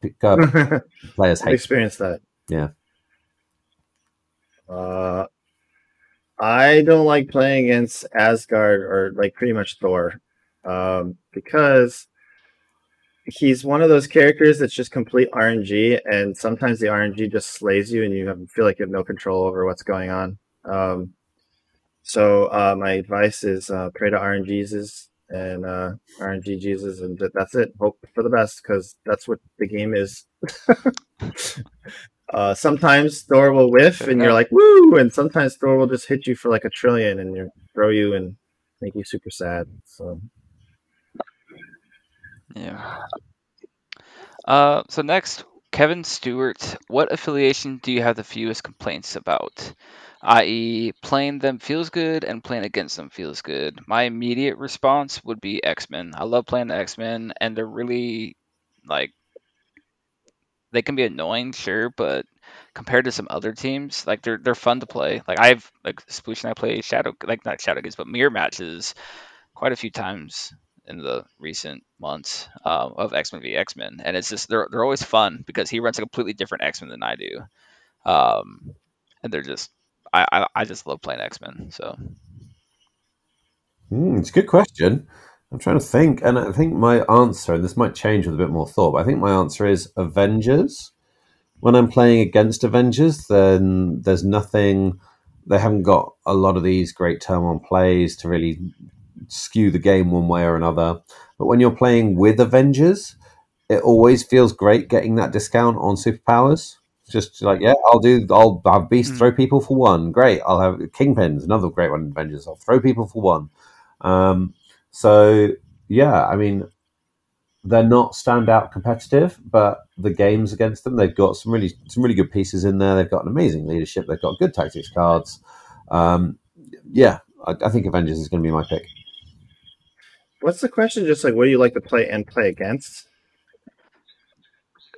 (laughs) players hate. Experience that. Yeah. Uh, I don't like playing against Asgard or like pretty much Thor um, because he's one of those characters that's just complete RNG, and sometimes the RNG just slays you, and you have, feel like you have no control over what's going on. Um, so uh, my advice is uh, pray to RNG Jesus and uh, RNG Jesus, and that's it. Hope for the best because that's what the game is. (laughs) Uh, sometimes Thor will whiff and you're like, woo! And sometimes Thor will just hit you for like a trillion and you throw you and make you super sad. So, yeah. Uh, so next, Kevin Stewart. What affiliation do you have the fewest complaints about? I.e., playing them feels good and playing against them feels good. My immediate response would be X Men. I love playing the X Men, and they're really like they can be annoying, sure, but compared to some other teams, like they're they're fun to play. Like I've like and I play Shadow like not Shadow games, but mirror matches quite a few times in the recent months um, of X Men v X Men, and it's just they're they're always fun because he runs a completely different X Men than I do, um, and they're just I, I, I just love playing X Men. So mm, it's a good question. I'm trying to think, and I think my answer, and this might change with a bit more thought, but I think my answer is Avengers. When I'm playing against Avengers, then there's nothing. They haven't got a lot of these great turn one plays to really skew the game one way or another. But when you're playing with Avengers, it always feels great getting that discount on superpowers. Just like yeah, I'll do. I'll have Beast Mm. throw people for one. Great. I'll have Kingpins, another great one. in Avengers. I'll throw people for one. Um, so yeah, I mean, they're not standout competitive, but the games against them, they've got some really some really good pieces in there. They've got an amazing leadership. They've got good tactics cards. Um, yeah, I, I think Avengers is going to be my pick. What's the question? Just like what do you like to play and play against?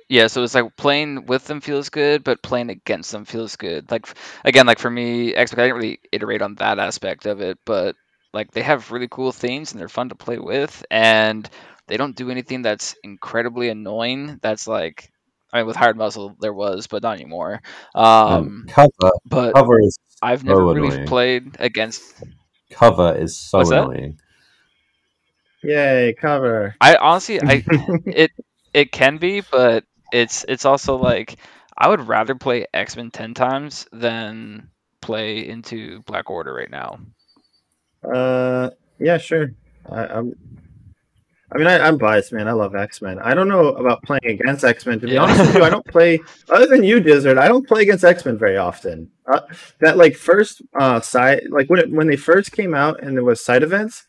Yeah, so it's like playing with them feels good, but playing against them feels good. Like again, like for me, I didn't really iterate on that aspect of it, but like they have really cool themes and they're fun to play with, and they don't do anything that's incredibly annoying. That's like, I mean, with Hired Muscle there was, but not anymore. Um, Um, cover but cover is I've never so really played against. cover is so What's that? annoying. Yay, cover. I honestly, I (laughs) it it can be, but it's it's also like I would rather play X Men ten times than play into Black Order right now. Uh, yeah, sure. I, I'm. I mean, I, I'm biased, man. I love X Men. I don't know about playing against X Men. To be Yeah. honest with you, I don't play other than you, Dizzard. I don't play against X Men very often. Uh, that like first uh side, like when it, when they first came out and there was side events,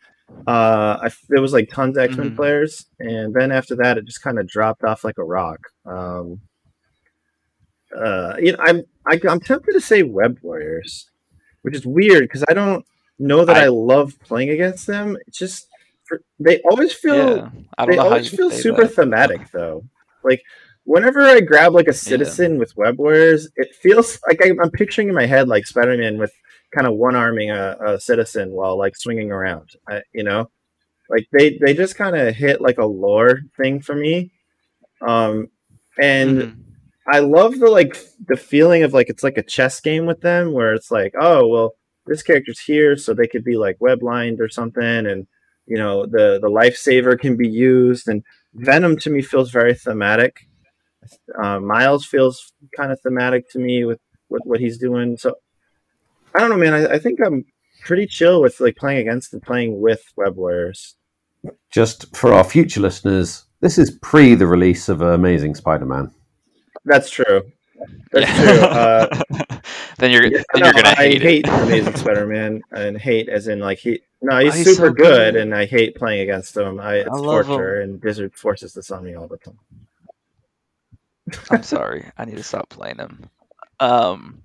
uh, I, there was like tons of X Men Mhm. players, and then after that, it just kind of dropped off like a rock. Um, uh, you know, I'm I, I'm tempted to say Web Warriors, which is weird because I don't know that I, I- love playing against them. It's just they always feel yeah, I don't they know always feel super that. thematic though. Like whenever I grab like a citizen with Web Warriors, it feels like I, I'm picturing in my head like Spider Man with kind of one arming a, a citizen while like swinging around. I, you know, like they they just kind of hit like a lore thing for me. Um, and Mhm. I love the like the feeling of like it's like a chess game with them where it's like, oh well, this character's here, so they could be like web lined or something, and you know the the lifesaver can be used. And Venom to me feels very thematic. Uh, Miles feels kind of thematic to me with what, what he's doing. So I don't know, man. I, I think I'm pretty chill with like playing against and playing with Web Warriors. Just for our future listeners, this is pre the release of Amazing Spider-Man. That's true. That's true. Uh, (laughs) then you're Yeah, then no, you're gonna I hate, hate. (laughs) Amazing Spider-Man and hate as in like he. No, he's, Oh, he's super so good, good. and I hate playing against him. I, it's I torture, and Blizzard forces this on me all the time. I'm sorry. (laughs) I need to stop playing him. Um,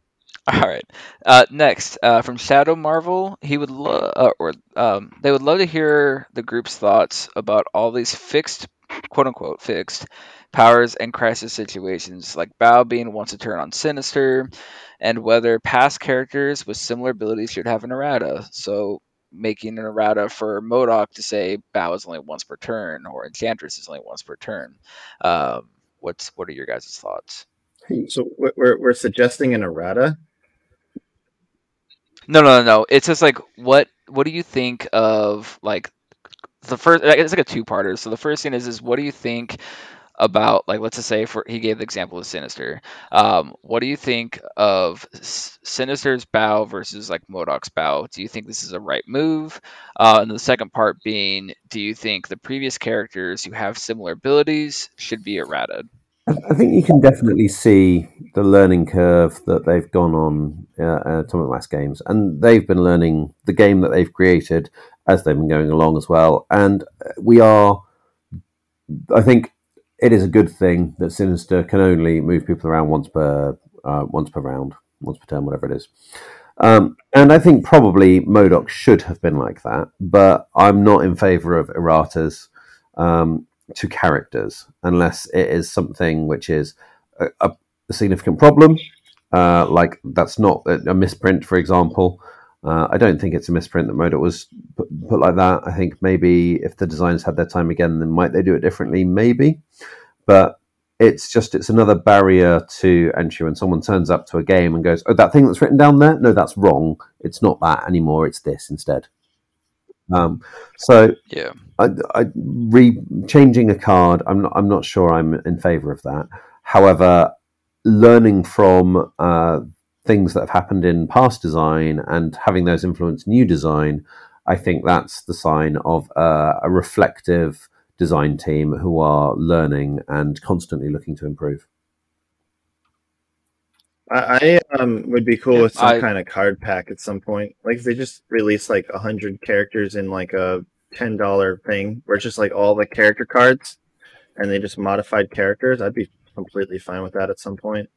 all right. Uh, next, uh, from Shadow Marvel, he would lo- uh, or um, they would love to hear the group's thoughts about all these fixed, quote unquote, fixed powers and crisis situations, like Bao being once a turn on Sinister, and whether past characters with similar abilities should have an errata. So making an errata for Modok to say Bao is only once per turn, or Enchantress is only once per turn. Um, what's what are your guys' thoughts? So we're- we're suggesting an errata. No, no, no, no. It's just like what what do you think of like the first? It's like a two parter. So the first thing is is what do you think about like let's just say for he gave the example of Sinister. Um, what do you think of Sinister's bow versus like Modok's bow? Do you think this is a right move? Uh, and the second part being, do you think the previous characters who have similar abilities should be errated? I think you can definitely see the learning curve that they've gone on uh, uh, Atomic Mass Games, and they've been learning the game that they've created as they've been going along as well. And uh, we are, I think, it is a good thing that Sinister can only move people around once per uh, once per round, once per turn, whatever it is. Um, and I think probably Modok should have been like that, but I'm not in favour of erratas. Um, to characters unless it is something which is a, a, significant problem. Uh, like that's not a, a misprint, for example. Uh, I don't think it's a misprint that Modok was put, put like that. I think maybe if the designers had their time again, then might they do it differently? Maybe, but it's just it's another barrier to entry when someone turns up to a game and goes, "Oh, that thing that's written down there, no, that's wrong. It's not that anymore. It's this instead." Um, so Yeah. I, I re changing a card. I'm not. I'm not sure. I'm in favour of that. However, learning from uh, things that have happened in past design and having those influence new design, I think that's the sign of uh, a reflective design team who are learning and constantly looking to improve. I, I um would be cool Yeah, with some I- kind of card pack at some point. Like if they just release like a hundred characters in like a ten dollar thing, where it's just like all the character cards, and they just modified characters. I'd be completely fine with that at some point.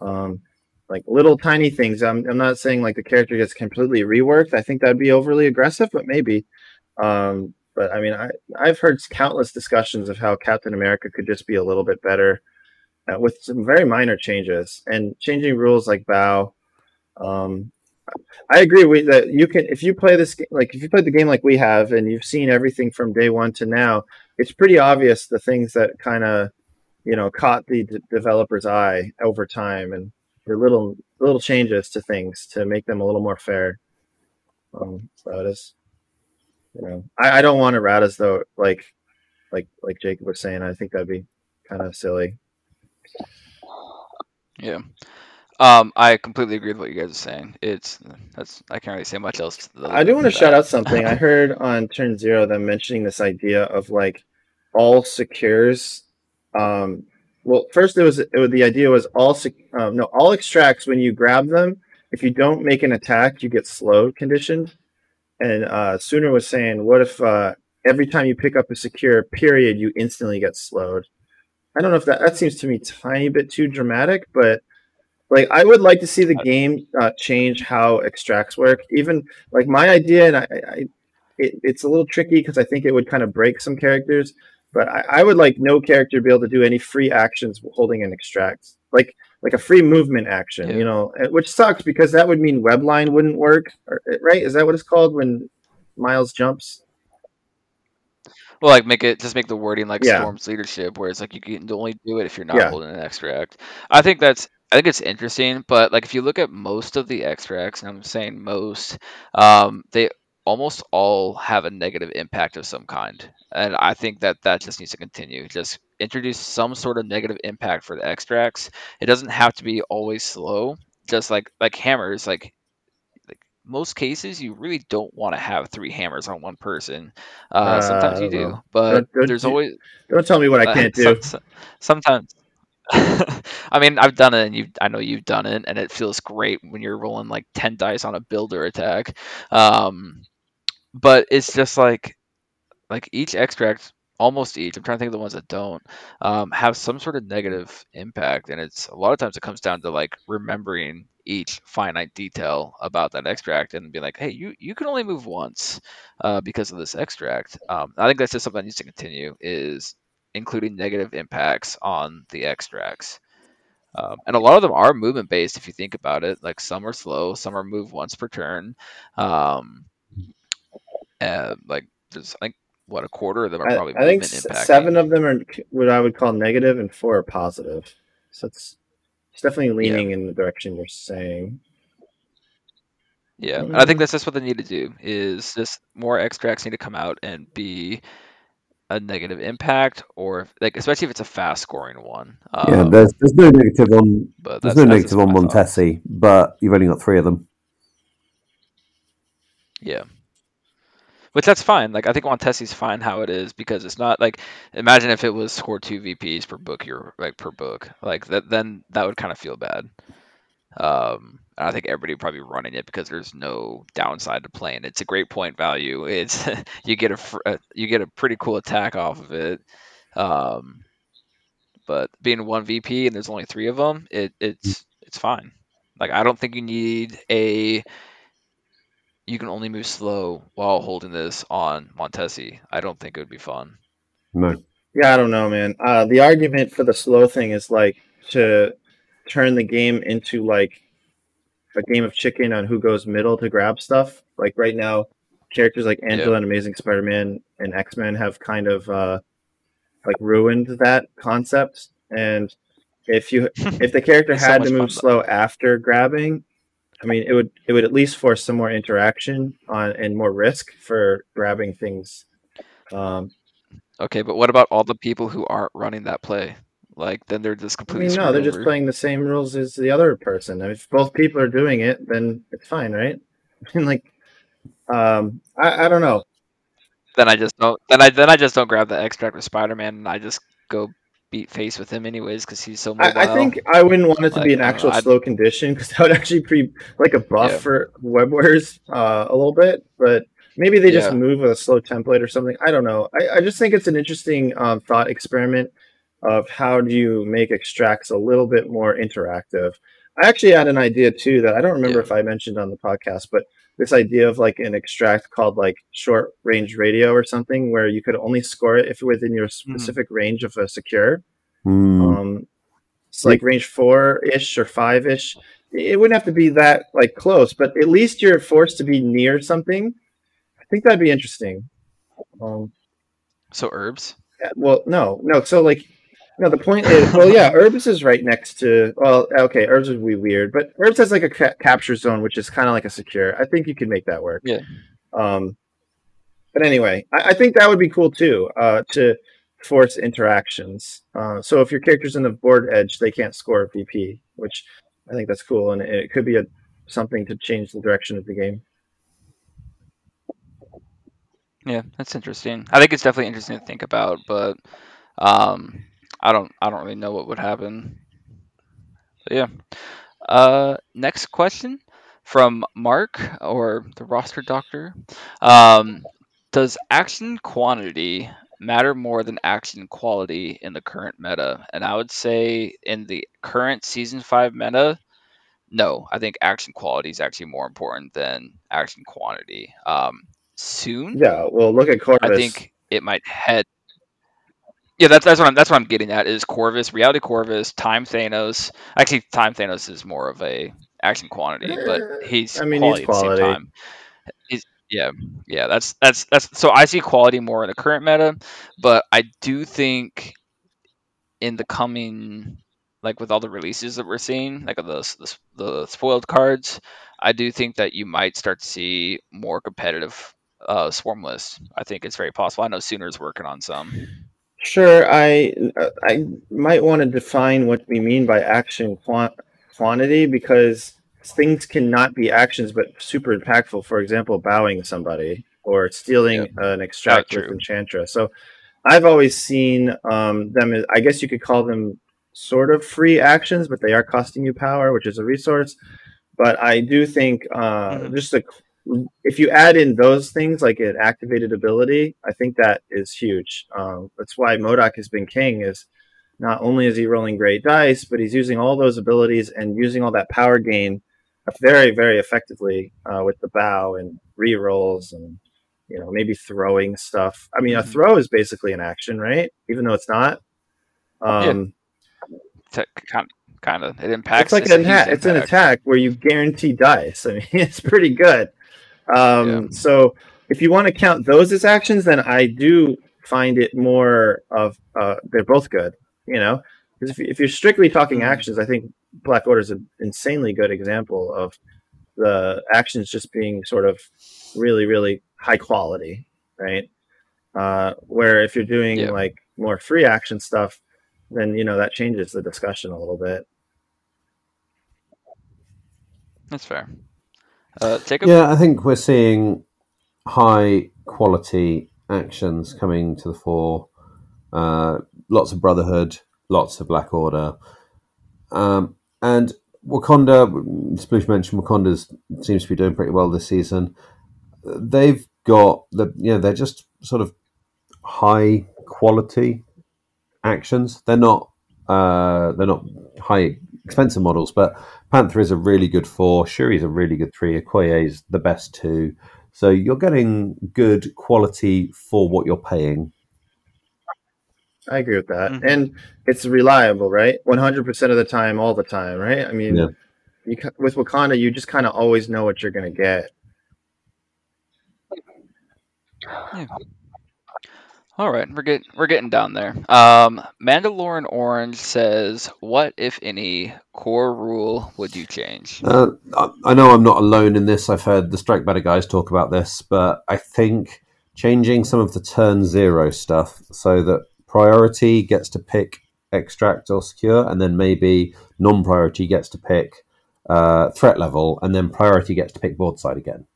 Um, like little tiny things. I'm I'm not saying like the character gets completely reworked. I think that'd be overly aggressive, but maybe. Um, but I mean, I I've heard countless discussions of how Captain America could just be a little bit better uh, with some very minor changes and changing rules like bow. Um, I agree with that. You can if you play this ga- like if you play the game like we have and you've seen everything from day one to now, it's pretty obvious the things that kind of you know caught the d- developer's eye over time and the little little changes to things to make them a little more fair. Um, so it is, you know, I, I don't want to rat as though like like like Jacob was saying. I think that'd be kind of silly. Yeah. Um, I completely agree with what you guys are saying. It's that's I can't really say much else. to I do want to shout out something. I heard on Turn Zero them mentioning this idea of like all secures. Um, well, first it was, it was the idea was all sec, um, no all extracts when you grab them. If you don't make an attack, you get slowed conditioned. And uh, Sooner was saying, what if uh, every time you pick up a secure period, you instantly get slowed? I don't know if that that seems to me tiny bit too dramatic, but like I would like to see the game uh, change how extracts work. Even like my idea, and I, I it, it's a little tricky because I think it would kind of break some characters. But I, I would like no character to be able to do any free actions holding an extract, like like a free movement action, Yeah. you know, which sucks because that would mean webline wouldn't work, eh, right? Is that what it's called when Miles jumps? Well, like make it just make the wording like Yeah. Storm's leadership, where it's like you can only do it if you're not Yeah. holding an extract. I think that's I think it's interesting, but like if you look at most of the extracts, and I'm saying most, um, they almost all have a negative impact of some kind, and I think that that just needs to continue. Just introduce some sort of negative impact for the extracts. It doesn't have to be always slow. Just like like hammers, like like most cases, you really don't want to have three hammers on one person. Uh, Uh, sometimes you don't know. but Don't- don't there's you- always Don't tell me what I uh, can't some- do. some- sometimes. (laughs) I mean, I've done it, and you. I know you've done it, and it feels great when you're rolling like ten dice on a builder attack. Um, but it's just like, like each extract, almost each. I'm trying to think of the ones that don't um, have some sort of negative impact, and it's a lot of times it comes down to like remembering each finite detail about that extract and be like, hey, you you can only move once uh, because of this extract. Um, I think that's just something that needs to continue. Is including negative impacts on the extracts. Um, and a lot of them are movement based if you think about it. Like some are slow, some are move once per turn. Um, and like there's I think what a quarter of them are probably I think impacting. seven of them are what I would call negative, and four are positive. So it's it's definitely leaning in the direction you're saying. Yeah, and I think that's just what they need to do. Is just more extracts need to come out and be a negative impact, or like especially if it's a fast scoring one. yeah, Um, there's there's no negative on but there's that's, no that's negative on. Montesi, but you've only got three of them. Yeah. Which that's fine. Like I think Montesi's fine how it is because it's not like imagine if it was score two VPs per book you're like per book. Like that then that would kind of feel bad. Um I think everybody would probably be running it because there's no downside to playing. It's a great point value. It's (laughs) you get a fr- uh, you get a pretty cool attack off of it. Um but being one VP and there's only 3 of them, it it's it's fine. Like I don't think you need a you can only move slow while holding this on Montesi. I don't think it would be fun. No, Yeah, I don't know, man. Uh, the argument for the slow thing is like to turn the game into like a game of chicken on who goes middle to grab stuff. Like right now, characters like Angela and Amazing Spider-Man and X-Men have kind of uh, like ruined that concept. And if you (laughs) if the character It's so had to move fun, though. slow after grabbing, I mean, it would it would at least force some more interaction on and more risk for grabbing things. Um, Okay, but what about all the people who aren't running that play? Like then they're just completely. I mean, no, they're just playing the same rules as the other person. I mean, if both people are doing it, then it's fine, right? (laughs) I mean, like, um, I, I don't know. Then I just don't. Then I then I just don't grab the extract with Spider Man, and I just go beat face with him anyways because he's so mobile. I, I think I wouldn't want it to Like, be an actual know, slow condition because that would actually be like a buff Yeah. for web warriors uh, a little bit. But maybe they just Yeah. move with a slow template or something. I don't know. I, I just think it's an interesting um, thought experiment of how do you make extracts a little bit more interactive. I actually had an idea too that I don't remember Yeah. if I mentioned on the podcast, but this idea of like an extract called like short range radio or something where you could only score it if within your specific range of a secure. Hmm. Um, it's like range four ish or five ish. It wouldn't have to be that like close, but at least you're forced to be near something. I think that'd be interesting. Um, so herbs. yeah, well, no, no. So like, no. The point is, well, yeah, herbs is right next to. Well, okay, herbs would be weird, but herbs has like a ca- capture zone, which is kind of like a secure. I think you could make that work. Yeah. Um, but anyway, I, I think that would be cool too. Uh, to force interactions. Uh, so if your character's in the board edge, they can't score a VP, which I think that's cool, and it, it could be a something to change the direction of the game. Yeah, that's interesting. I think it's definitely interesting to think about, but um, I don't I don't really know what would happen. So yeah. Uh, next question from Mark or the roster doctor. Um, does action quantity matter more than action quality in the current meta? And I would say in the current season five meta, no. I think action quality is actually more important than action quantity. Um, soon, Yeah. Well, look at Corvus. I think it might head. Yeah, that's that's what I'm that's what I'm getting at is Corvus, Reality Corvus, Time Thanos. Actually, Time Thanos is more of a action quantity, but Eh, he's I mean, quality he's at the same time. He's yeah, yeah. That's that's that's so I see quality more in the current meta, but I do think in the coming like with all the releases that we're seeing, like the the, the spoiled cards, I do think that you might start to see more competitive uh, swarm lists. I think it's very possible. I know Sooner's working on some. Sure, I I might want to define what we mean by action quant- quantity because things cannot be actions but super impactful. For example, bowing somebody or stealing an extract Oh, with true. Enchantress. So I've always seen um, them as I guess you could call them sort of free actions, but they are costing you power, which is a resource. But I do think uh, Mhm. just a if you add in those things like an activated ability, I think that is huge. Um, that's why Modok has been king. Is not only is he rolling great dice, but he's using all those abilities and using all that power gain very, very effectively uh, with the bow and re-rolls and you know maybe throwing stuff. I mean, a Mhm. throw is basically an action, right? Even though it's not. Um, Kind kind of it impacts. it's like an attack. It's an attack where you guarantee dice. (laughs) I mean, it's pretty good. Um, Yeah. So if you want to count those as actions, then I do find it more of uh, they're both good. You know, because if, if you're strictly talking Mhm. actions, I think Black Order is an insanely good example of the actions just being sort of really, really high quality, right? Uh, where if you're doing Yeah. like more free action stuff, then you know that changes the discussion a little bit. That's fair. Uh, Jacob. Yeah, I think we're seeing high quality actions coming to the fore. Uh, lots of Brotherhood, lots of Black Order, um, and Wakanda. Sploosh mentioned Wakanda seems to be doing pretty well this season. They've got the you know they're just sort of high quality actions. They're not uh, they're not high expensive models, but Panther is a really good four. Shuri is a really good three. Okoye's the best two. So you're getting good quality for what you're paying. I agree with that, Mhm. and it's reliable, right? One hundred percent of the time, all the time, right? I mean, Yeah. you with Wakanda, you just kind of always know what you're going to get. All right, we're getting we're getting down there. Um, Mandalorian Orange says, "What, if any, core rule would you change?" Uh, I, know I'm not alone in this. I've heard the Strike Better guys talk about this, but I think changing some of the turn zero stuff so that priority gets to pick extract or secure, and then maybe non priority gets to pick uh, threat level, and then priority gets to pick board side again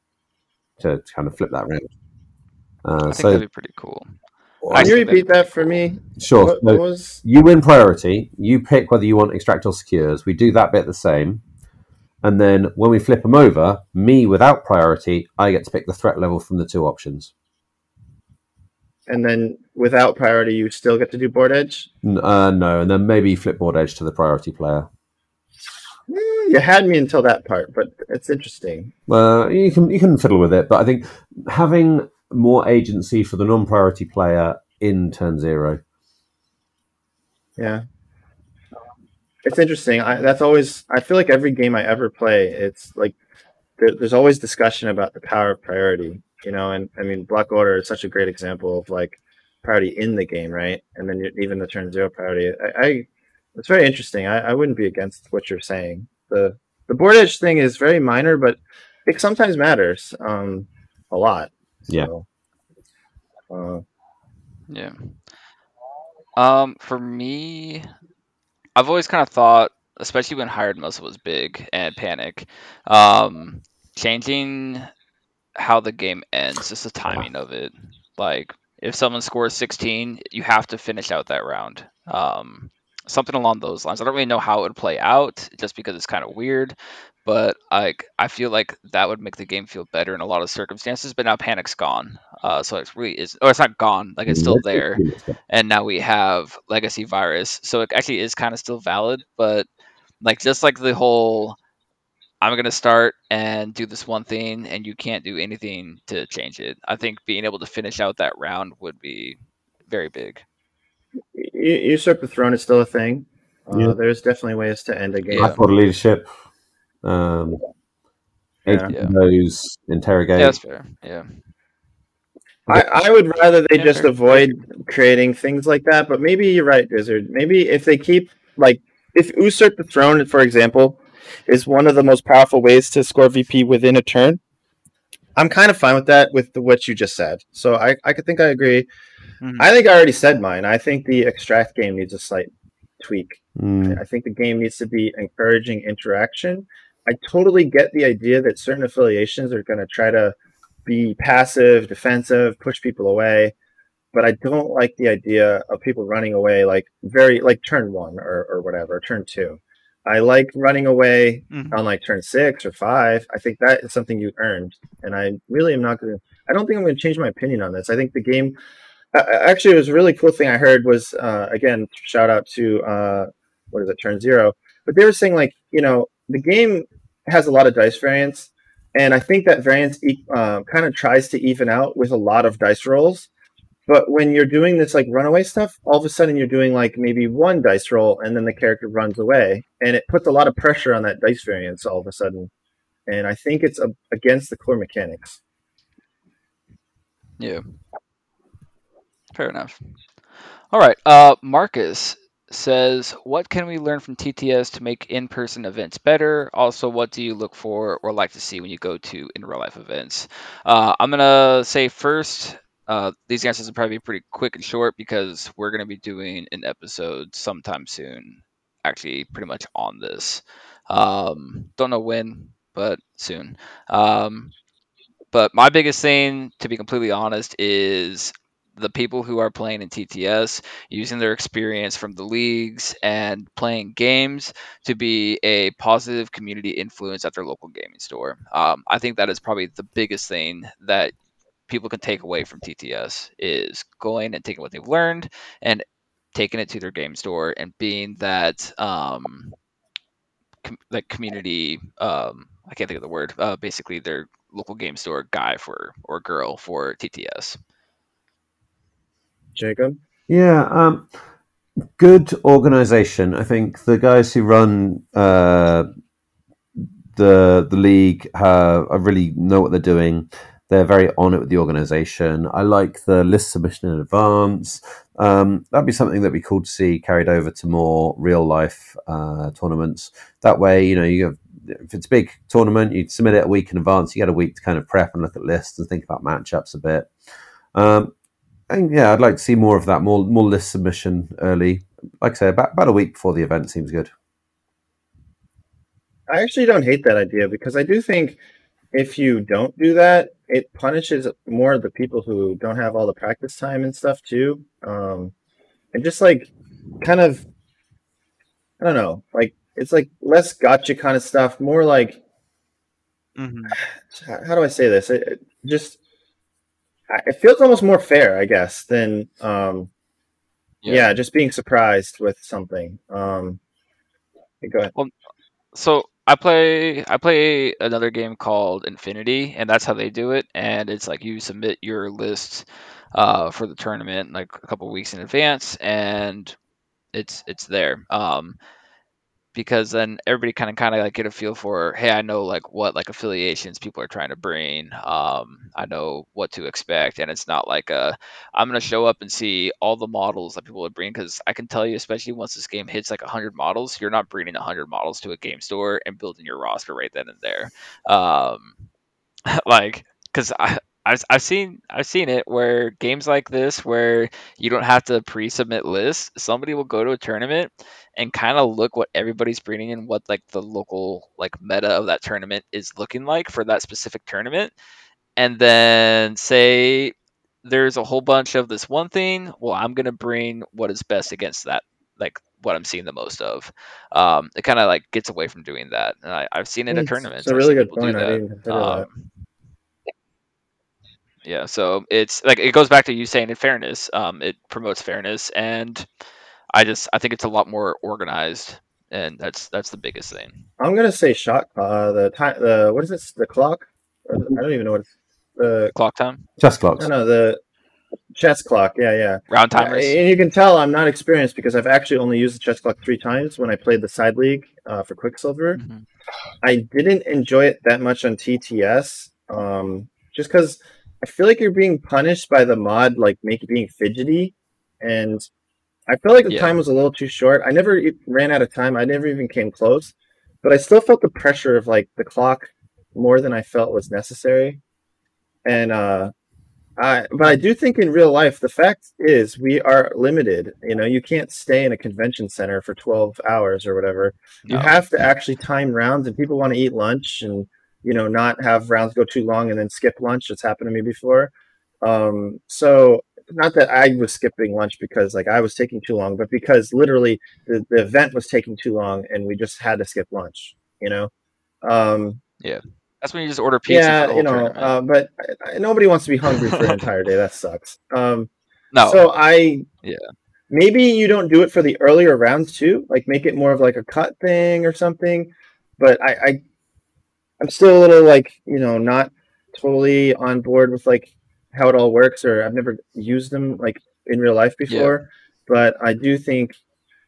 to, to kind of flip that round. Uh, I think so that'd be pretty cool. Can you repeat that for me? Sure. What, So what was? you win priority. You pick whether you want extract or secures. We do that bit the same. And then when we flip them over, me without priority, I get to pick the threat level from the two options. And then without priority, you still get to do board edge. Uh, no, and then maybe flip board edge to the priority player. Mm, You had me until that part, but it's interesting. Well, you can you can fiddle with it, but I think having more agency for the non-priority player in turn zero. Yeah. It's interesting. I, that's always. I feel like every game I ever play, it's like there, there's always discussion about the power of priority. You know, and I mean, Black Order is such a great example of like priority in the game, right? And then even the turn zero priority. I, I it's very interesting. I, I wouldn't be against what you're saying. The the board edge thing is very minor, but it sometimes matters um, a lot. Yeah. So, uh, Yeah. Um, for me, I've always kind of thought, especially when hired muscle was big and panic, um, changing how the game ends, just the timing of it. Like, if someone scores 16, you have to finish out that round. Um, something along those lines. I don't really know how it would play out, just because it's kind of weird. But like, I feel like that would make the game feel better in a lot of circumstances. But now panic's gone, uh, so it really is, or it's not gone. Like it's still there and now we have legacy virus so it actually is kind of still valid but like just like the whole i'm going to start and do this one thing and you can't do anything to change it i think being able to finish out that round would be very big U- usurp the throne is still a thing. Uh, Yeah. There's definitely ways to end a game. Yeah. High order leadership. Um, Yeah. Yeah. those interrogate. yeah that's fair yeah I, I would rather they Yeah, just fair. avoid creating things like that. But maybe you're right, Wizard. Maybe if they keep like if usurp the throne, for example, is one of the most powerful ways to score VP within a turn. I'm kind of fine with that with the, what you just said. So I I could think I agree. Mhm. I think I already said mine. I think the extract game needs a slight tweak. Mm, I think the game needs to be encouraging interaction. I totally get the idea that certain affiliations are going to try to be passive, defensive, push people away, but I don't like the idea of people running away like very like turn one or, or whatever, turn two. I like running away Mhm. on like turn six or five. I think that is something you earned, and I really am not going to. I don't think I'm going to change my opinion on this. I think the game. Uh, actually, it was a really cool thing I heard was uh, again shout out to uh, what is it, Turn Zero, but they were saying like you know the game has a lot of dice variance, and I think that variance uh, kind of tries to even out with a lot of dice rolls. But when you're doing this like runaway stuff, all of a sudden you're doing like maybe one dice roll, and then the character runs away, and it puts a lot of pressure on that dice variance all of a sudden. And I think it's a, against the core mechanics. Yeah. Fair enough. All right. Uh, Marcus says, "What can we learn from TTS to make in-person events better? Also, what do you look for or like to see when you go to in real life events?" Uh, I'm gonna say first. Uh, these answers will probably be pretty quick and short because we're gonna be doing an episode sometime soon. Actually, pretty much on this. Um, don't know when, but soon. Um, but my biggest thing, to be completely honest, is the people who are playing in TTS using their experience from the leagues and playing games to be a positive community influence at their local gaming store. Um, I think that is probably the biggest thing that people can take away from TTS is going and taking what they've learned and taking it to their game store and being that um, com- like community um, I can't think of the word uh, basically their local game store guy for or girl for TTS. Jacob, Yeah, um, good organization. I think the guys who run uh, the the league have, I really know what they're doing. They're very on it with the organization. I like the list submission in advance. Um, that'd be something that'd be cool to see carried over to more real life uh, tournaments. That way, you know, you have if it's a big tournament, you submit it a week in advance. You get a week to kind of prep and look at lists and think about matchups a bit. Um, and yeah, I'd like to see more of that, more more list submission early. Like I say, about, about a week before the event seems good. I actually don't hate that idea because I do think if you don't do that, it punishes more of the people who don't have all the practice time and stuff too. Um, and just like kind of, I don't know, like it's like less gotcha kind of stuff, more like Mhm. (sighs) how do I say this? It, it just it feels almost more fair, I guess, than um, yeah. Yeah. just being surprised with something. Um, go ahead. So I play I play another game called Infinity, and that's how they do it. And it's like you submit your list uh, for the tournament like a couple weeks in advance, and it's it's there. Um, because then everybody kind of kind of like get a feel for hey i know like what like affiliations people are trying to bring um i know what to expect and it's not like a i'm gonna show up and see all the models that people are bringing because i can tell you especially once this game hits like 100 models you're not bringing 100 models to a game store and building your roster right then and there. Um (laughs) like because i I've, I've seen I've seen it where games like this where you don't have to pre-submit lists somebody will go to a tournament and kind of look what everybody's bringing and what like the local like meta of that tournament is looking like for that specific tournament and then say there's a whole bunch of this one thing well i'm going to bring what is best against that like what i'm seeing the most of um, it kind of like gets away from doing that and I, i've seen it at tournaments a I've really good point. I didn't consider that. Yeah, so it's like it goes back to you saying in fairness. Um, it promotes fairness, and I just I think it's a lot more organized, and that's that's the biggest thing. I'm gonna say shot. Uh, the time. The what is it? The clock. Or the- I don't even know what it's. The Clock time, Chess clocks. no no the chess clock. Yeah yeah. round timers. And you can tell I'm not experienced because I've actually only used the chess clock three times when I played the side league uh, for Quicksilver. Mhm. I didn't enjoy it that much on TTS, um, just because I feel like you're being punished by the mod, like make being fidgety, and I feel like the Yeah. time was a little too short. I never ran out of time. I never even came close, but I still felt the pressure of like the clock more than I felt was necessary, and uh, I, but I do think in real life, the fact is we are limited. You know, you can't stay in a convention center for 12 hours or whatever. You have to actually time rounds, and people want to eat lunch and, you know, not have rounds go too long and then skip lunch. It's happened to me before. Um, so, not that I was skipping lunch because like I was taking too long, but because literally the, the event was taking too long and we just had to skip lunch, you know? Um, yeah. That's when you just order pizza. yeah, you know, uh, but I, I, nobody wants to be hungry for an entire day. That sucks. Um, no, so I Yeah. maybe you don't do it for the earlier rounds too. Like make it more of like a cut thing or something. But I, I I'm still a little like you know not totally on board with like how it all works or I've never used them like in real life before. But I do think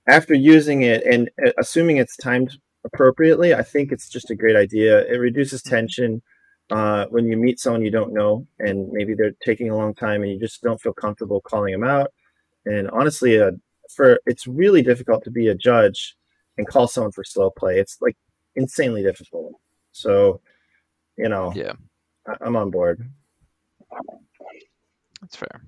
after using it and uh, assuming it's timed appropriately, I think it's just a great idea. It reduces tension uh, when you meet someone you don't know and maybe they're taking a long time and you just don't feel comfortable calling them out. And honestly, uh, for it's really difficult to be a judge and call someone for slow play. It's like insanely difficult. So, you know, Yeah. I- I'm on board. that's fair.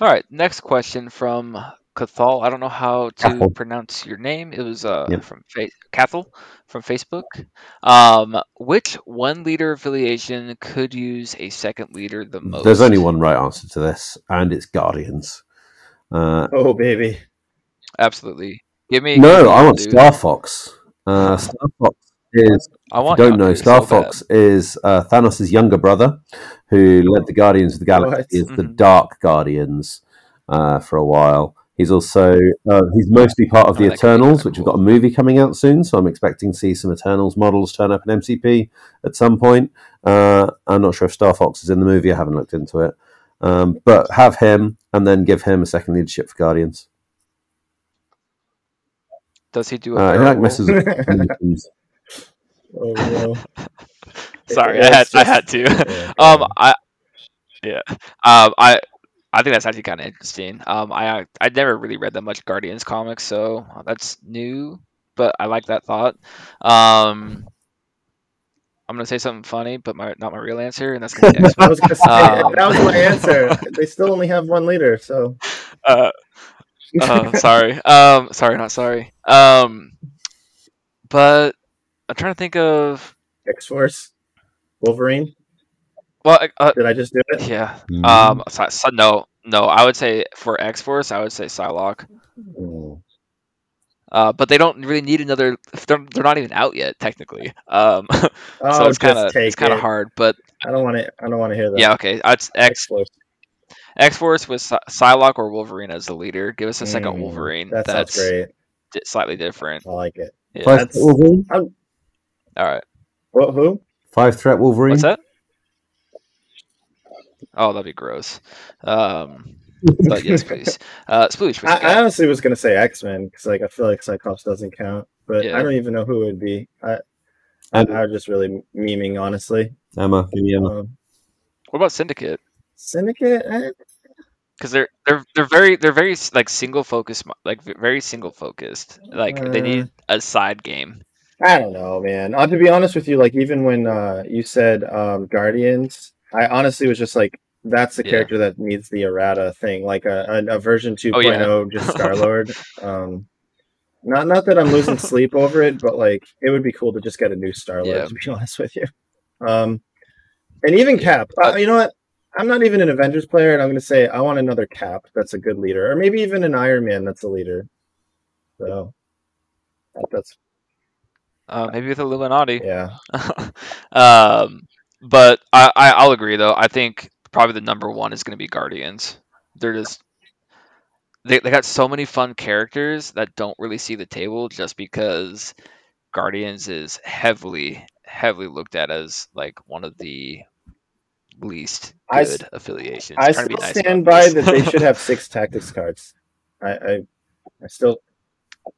All right, next question from Cathal. I don't know how to Cathal. pronounce your name. It was uh Yep. from fa- Cathal from Facebook. Um, which one leader affiliation could use a second leader the most? There's only one right answer to this, and it's Guardians. Uh, Oh, baby. Absolutely. Give me. no, I want dude. Star Fox. Uh, (laughs) Star Fox is I want. don't know, Star so bad. Fox is uh, Thanos' younger brother who led the Guardians of the Galaxy as the Mhm. Dark Guardians uh, for a while. He's also uh, he's mostly part of Oh, the that could be Eternals, which have got a movie coming out soon. So I'm expecting to see some Eternals models turn up in MCP at some point. Uh, I'm not sure if Star Fox is in the movie. I haven't looked into it. Um, but have him and then give him a second leadership for Guardians. Does he do a Uh, he like messes (laughs) Oh. (laughs) Sorry, I had it's I had to. yeah, (laughs) um. I yeah. Um, I I think that's actually kind of interesting. Um, I I never really read that much Guardians comics, so that's new, but I like that thought. Um, I'm gonna say something funny, but my not my real answer, and that's gonna be (laughs) I was gonna say Um, that was my answer. They still only have one leader, so uh, uh, sorry. Um, sorry, not sorry. Um, but I'm trying to think of X Force. Wolverine. Well, uh, Did I just do it? yeah. Mm. Um, so, so- no, no. I would say for X Force, I would say Psylocke. Mm. Uh, but they don't really need another. They're, they're not even out yet, technically. Um, (laughs) so Oh, it's kind of it's kind of it. hard. But I don't want to. I don't want to hear that. yeah, okay. It's X X-Force. X Force with Psy- Psylocke or Wolverine as the leader. Give us a second Mm, Wolverine That that's great. di- slightly different. I like it. Yeah. Five That's- threat Wolverine. All right. What? Who? Five threat Wolverine. What's that? Oh, that'd be gross. Um, but yes, please. (laughs) Uh, Sploosh, I, I honestly was gonna say X Men because like I feel like Cyclops doesn't count, but Yeah. I don't even know who it would be. I I, And- I was just really memeing, honestly. Emma, give me Emma. Um, What about Syndicate? Syndicate. eh, Because they're they're they're very they're very like single focused like very single focused. Like they Uh, need a side game. I don't know, man. Uh, to be honest with you, like even when uh, you said um, Guardians, I honestly was just like, that's the Yeah. character that needs the errata thing, like a, a, a version 2.0, Oh, yeah. just Star Lord. um, not not that I'm losing (laughs) sleep over it, but like it would be cool to just get a new Star Lord. Yeah. To be (laughs) honest with you, um, and even Cap. Uh, you know what? I'm not even an Avengers player, and I'm going to say I want another Cap that's a good leader, or maybe even an Iron Man that's a leader. So that- that's Uh, maybe with Illuminati. yeah. (laughs) um, but I, I I'll agree though. I think probably the number one is going to be Guardians. They're just they they got so many fun characters that don't really see the table just because Guardians is heavily heavily looked at as like one of the least I good affiliations. I still nice stand by that they should (laughs) have six tactics cards. I, I, I still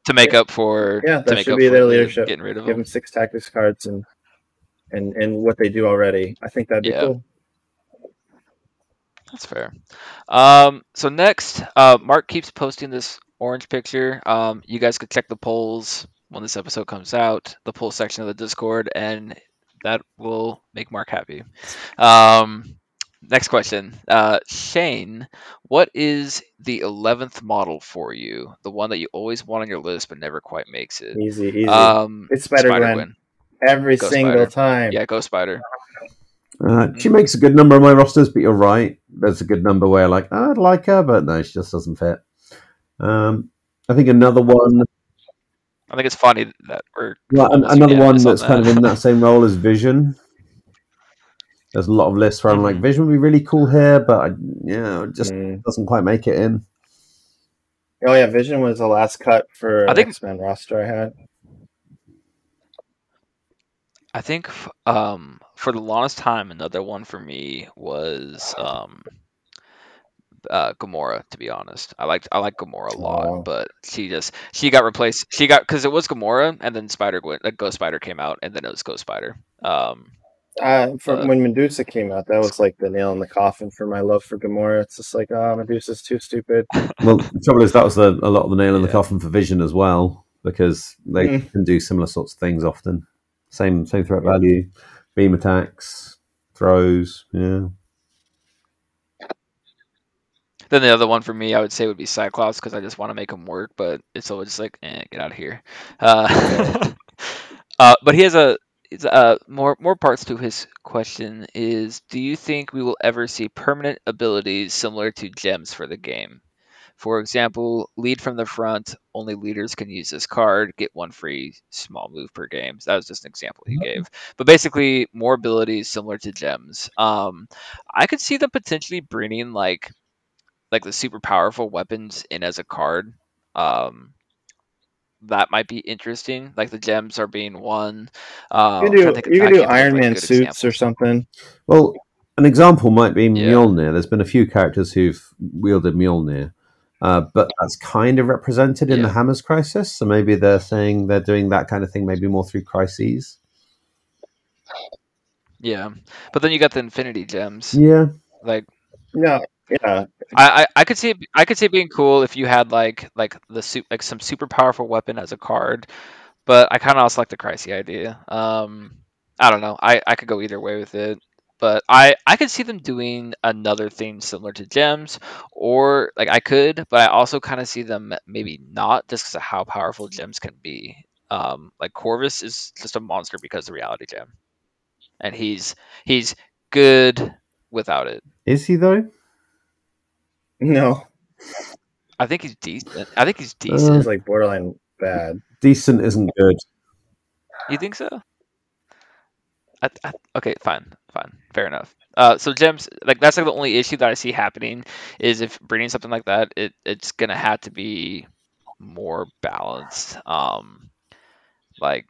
to make up for Yeah, to that make should up be their leadership. getting rid of give them. them six tactics cards and and and what they do already. I think that'd be Yeah. cool. That's fair. Um, so next, uh, Mark keeps posting this orange picture. Um, you guys could check the polls when this episode comes out, the poll section of the Discord, and that will make Mark happy. Um, next question, uh, Shane, what is the eleventh model for you? The one that you always want on your list but never quite makes it. Easy, easy. Um, It's Spider-Gwen. Every Go single Spider. time. Yeah, go Spider. Uh, she makes a good number of my rosters, but you're right. There's a good number where, like, "Oh, I'd like her, but no, she just doesn't fit. Um, I think another one, I think it's funny that we're well, an- almost another one unanimous on that's kind of in that (laughs) same role as Vision. There's a lot of lists where I'm like, Mhm. Vision would be really cool here, but I, yeah, it just Mm. doesn't quite make it in. Oh yeah, Vision was the last cut for I think- X Men roster I had. I think um, for the longest time, another one for me was um, uh, Gamora. To be honest, I liked I like Gamora a lot, Oh. but she just she got replaced. She got because it was Gamora, and then Spider Gwen, like Ghost Spider came out, and then it was Ghost Spider. Um, Uh, from Uh, when Medusa came out, that was like the nail in the coffin for my love for Gamora. It's just like, oh, Medusa's too stupid. (laughs) Well, the trouble is that was the, a lot of the nail in the Yeah. coffin for Vision as well, because they Mm. can do similar sorts of things often. Same same threat value, beam attacks, throws. Yeah, then the other one for me, I would say, would be Cyclops because I just want to make him work, but it's always just like, eh, get out of here. Uh, (laughs) uh, but he has a it's, uh, more more parts to his question. Is do you think we will ever see permanent abilities similar to gems for the game? For example, lead from the front. Only leaders can use this card. Get one free small move per game. So that was just an example he gave. But basically, more abilities similar to gems. Um, I could see them potentially bringing like like the super powerful weapons in as a card. Um, that might be interesting. Like the gems are being one. Um, You can do you can do can't think of, Iron Man good suits or something. Well, an example might be Yeah. Mjolnir. There's been a few characters who've wielded Mjolnir, uh, but that's kind of represented in the Hammers Crisis. So maybe they're saying they're doing that kind of thing, maybe more through crises. Yeah, but then you got the Infinity Gems. Yeah, Like No, yeah, I, I, I could see it, I could see it being cool if you had like like the su- like some super powerful weapon as a card, but I kind of also like the Crisis idea. Um, I don't know. I, I could go either way with it, but I I could see them doing another thing similar to gems, or like I could, but I also kind of see them maybe not just because of how powerful gems can be. Um, like Corvus is just a monster because of the reality gem. and he's he's good without it. Is he though? No, I think he's decent. I think he's Uh, decent. it's like borderline bad. Decent isn't good. You think so? I, I, okay, fine, fine, fair enough. Uh, so gems, like that's like the only issue that I see happening is if breeding something like that, it it's gonna have to be more balanced. Um, like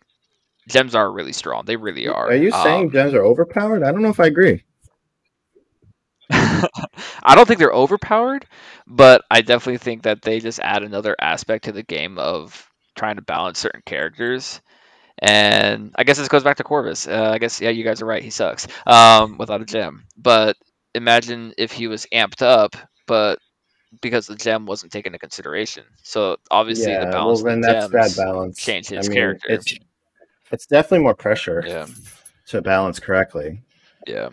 gems are really strong; they really are. Are you saying Um, gems are overpowered? I don't know if I agree. I don't think they're overpowered, but I definitely think that they just add another aspect to the game of trying to balance certain characters. And I guess this goes back to Corvus. Uh, I guess yeah, you guys are right. He sucks um, without a gem. But imagine if he was amped up, but because the gem wasn't taken into consideration. So obviously the yeah, well balance then of the that's bad balance. changed I his mean, character. It's it's definitely more pressure Yeah, to balance correctly. yeah.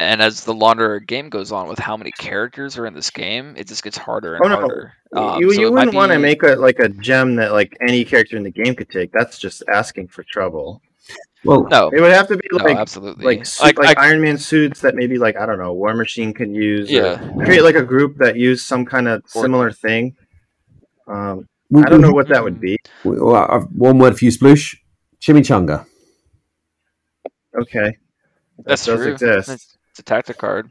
And as the longer a game goes on, with how many characters are in this game, it just gets harder and Oh no, harder. Um, you, so you it wouldn't want to be- make a like a gem that like any character in the game could take. That's just asking for trouble. Well, no, It would have to be no, like absolutely. like suit, like, like I- Iron Man suits that maybe like I don't know War Machine could use. or yeah, create like a group that used some kind of Or- similar thing. Um, I don't know what that would be. well, one word for you, Sploosh. Chimichanga. Okay, that that's does true. exist. It's, it's a tactic card.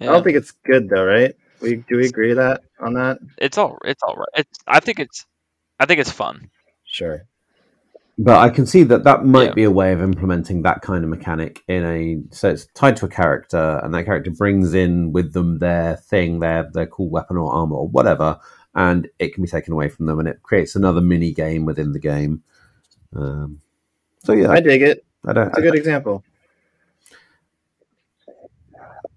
I don't think it's good though, right? We do we agree that on that? it's all it's all right. It's I think it's I think it's fun. Sure. But I can see that that might Yeah. be a way of implementing that kind of mechanic in a so it's tied to a character, and that character brings in with them their thing, their their cool weapon or armor or whatever, and it can be taken away from them, and it creates another mini game within the game. Um, so yeah, I dig it. I don't. It's a good example.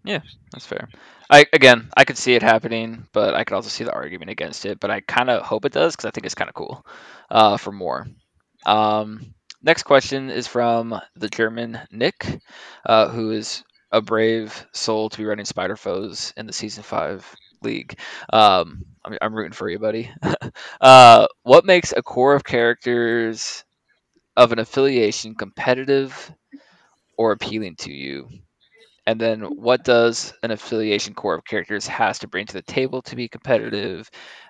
Yeah, that's fair. I again, I could see it happening, but I could also see the argument against it. But I kind of hope it does because I think it's kind of cool uh, for more. Um, next question is from the German Nick, uh, who is a brave soul to be running Spider Foes in the season five league. Um, I'm, I'm rooting for you, buddy. (laughs) uh, what makes a core of characters of an affiliation competitive or appealing to you? And then what does an affiliation core of characters has to bring to the table to be competitive?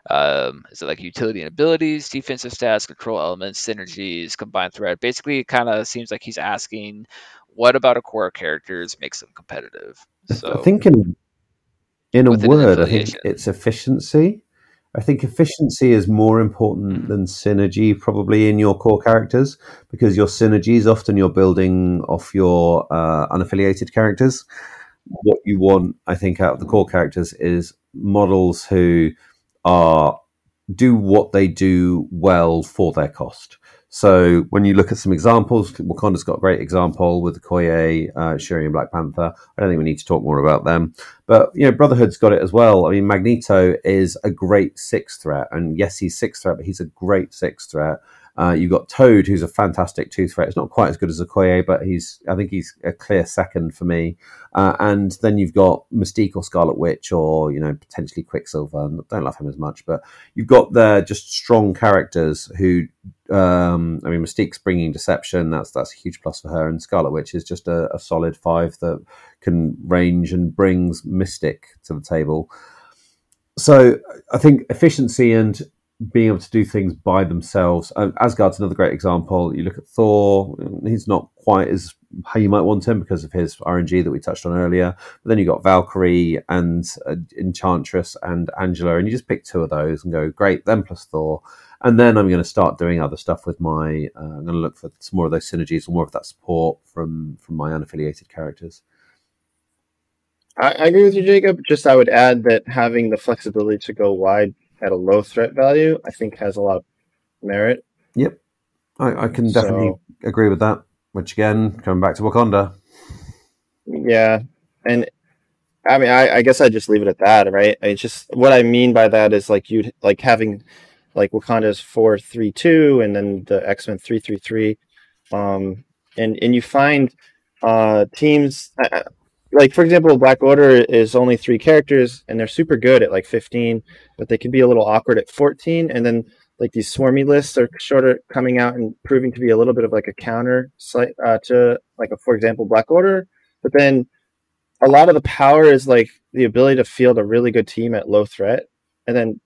Um, is it like utility and abilities, defensive stats, control elements, synergies, combined threat? Basically, it kind of seems like he's asking, what about a core of characters makes them competitive? So I think in in a word, I think it's efficiency. I think efficiency is more important Mhm. than synergy, probably in your core characters, because your synergies often you're building off your uh, unaffiliated characters. What you want, I think, out of the core characters is models who are do what they do well for their cost. So when you look at some examples, Wakanda's got a great example with the Okoye, uh, Shuri, and Black Panther. I don't think we need to talk more about them. But you know, Brotherhood's got it as well. I mean, Magneto is a great six threat, and yes, he's six threat, but he's a great six threat. Uh, you've got Toad, who's a fantastic two threat. It's not quite as good as Okoye, but he's I think he's a clear second for me. Uh, and then you've got Mystique or Scarlet Witch, or you know potentially Quicksilver. Don't love him as much, but you've got the just strong characters who. Um, I mean, Mystique's bringing deception. That's that's a huge plus for her, and Scarlet Witch is just a, a solid five that can range and brings Mystic to the table. So I think efficiency and being able to do things by themselves. Asgard's another great example. You look at Thor; he's not quite as how you might want him because of his RNG that we touched on earlier. But then you've got Valkyrie and uh, Enchantress and Angela, and you just pick two of those and go, great, Then plus Thor. And then I'm going to start doing other stuff with my. Uh, I'm going to look for some more of those synergies, or more of that support from from my unaffiliated characters. I, I agree with you, Jacob. Just I would add that having the flexibility to go wide at a low threat value, I think, has a lot of merit. Yep, I, I can definitely So- agree with that. Which again, coming back to Wakanda, Yeah, and I mean, I, I guess I just leave it at that, right? It's just what I mean by that is like you'd like having like Wakanda's four three two, and then the X Men three three three, um, and and you find uh teams like for example, Black Order is only three characters, and they're super good at like fifteen, but they can be a little awkward at fourteen, and then like these swarmy lists are sort of coming out and proving to be a little bit of like a counter uh, to like a, for example, Black Order. But then a lot of the power is like the ability to field a really good team at low threat, and then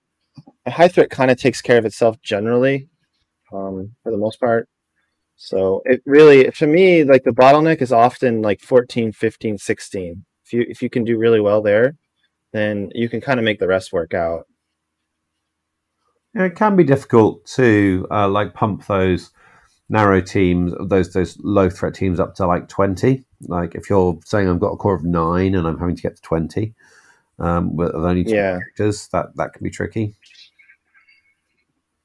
a high threat kind of takes care of itself generally, um, for the most part. So it really, to me, like the bottleneck is often like 14, 15, 16. If you if you can do really well there, then you can kind of make the rest work out. Yeah, it can be difficult to uh, like pump those narrow teams, those those low threat teams up to like twenty. Like if you're saying I've got a core of nine and I'm having to get to twenty um, with only two yeah. characters, that that can be tricky.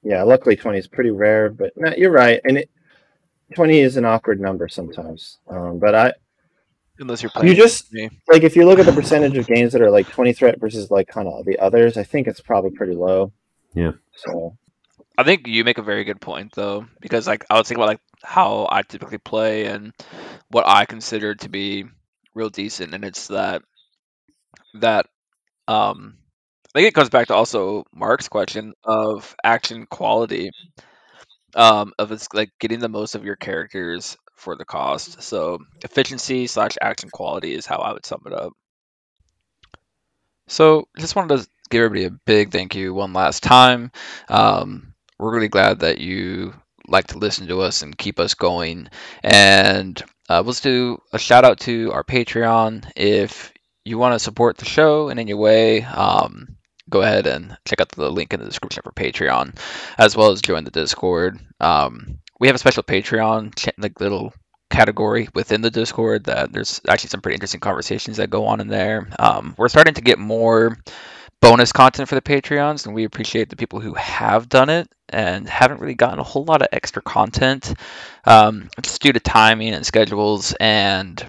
Yeah, luckily twenty is pretty rare, but Matt, you're right, and it, twenty is an awkward number sometimes. Um, but I, unless you're playing, you just like if you look at the percentage of games that are like twenty threat versus like kind of the others, I think it's probably pretty low. Yeah. So I think you make a very good point though, because like I was thinking about like how I typically play and what I consider to be real decent, and it's that that um I think it comes back to also Mark's question of action quality, um, of it's like getting the most of your characters for the cost. So efficiency slash action quality is how I would sum it up. So just wanted to give everybody a big thank you one last time. Um, we're really glad that you like to listen to us and keep us going. And uh, let's do a shout out to our Patreon. If you want to support the show in any way, um, go ahead and check out the link in the description for Patreon, as well as join the Discord. Um, we have a special Patreon like little category within the Discord that there's actually some pretty interesting conversations that go on in there. Um, we're starting to get more bonus content for the Patreons, and we appreciate the people who have done it and haven't really gotten a whole lot of extra content um, just due to timing and schedules and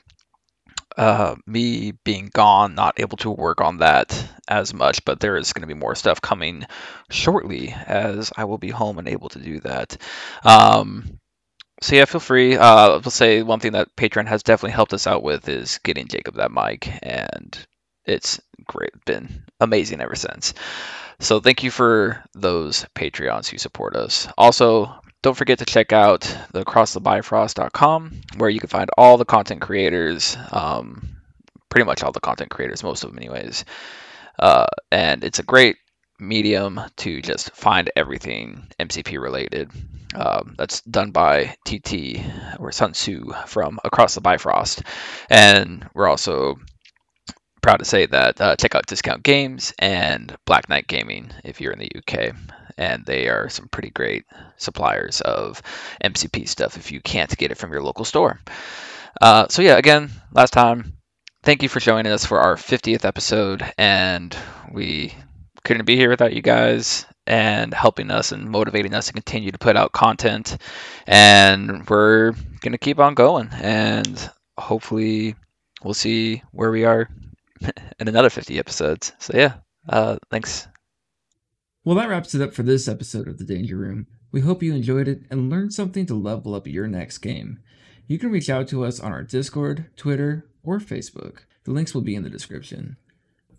uh, me being gone, not able to work on that as much. But there is going to be more stuff coming shortly as I will be home and able to do that. Um, so yeah, feel free. Uh, I'll say one thing that Patreon has definitely helped us out with is getting Jacob that mic, and it's great, been amazing ever since. So thank you for those Patreons who support us. Also, don't forget to check out the acrossthebifrost.com where you can find all the content creators, um, pretty much all the content creators, most of them anyways. Uh, and it's a great medium to just find everything MCP related. Um, that's done by TT or Sun Tzu from Across the Bifrost. And we're also proud to say that uh, check out Discount Games and Black Knight Gaming if you're in the UK. And they are some pretty great suppliers of MCP stuff if you can't get it from your local store. Uh, so, yeah, again, last time, thank you for joining us for our 50th episode. And we couldn't be here without you guys and helping us and motivating us to continue to put out content. And we're going to keep on going. And hopefully, we'll see where we are (laughs) in another 50 episodes. So yeah, uh, thanks. Well, that wraps it up for this episode of The Danger Room. We hope you enjoyed it and learned something to level up your next game. You can reach out to us on our Discord, Twitter, or Facebook. The links will be in the description.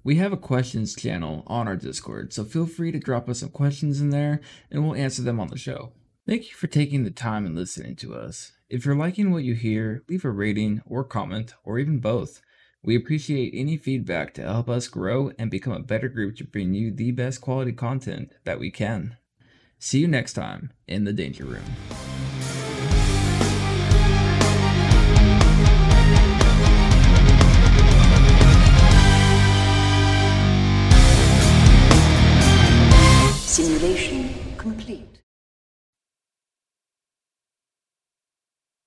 We have a questions channel on our Discord, so feel free to drop us some questions in there and we'll answer them on the show. Thank you for taking the time and listening to us. If you're liking what you hear, leave a rating or comment, or even both. We appreciate any feedback to help us grow and become a better group to bring you the best quality content that we can. See you next time in the Danger Room. Simulation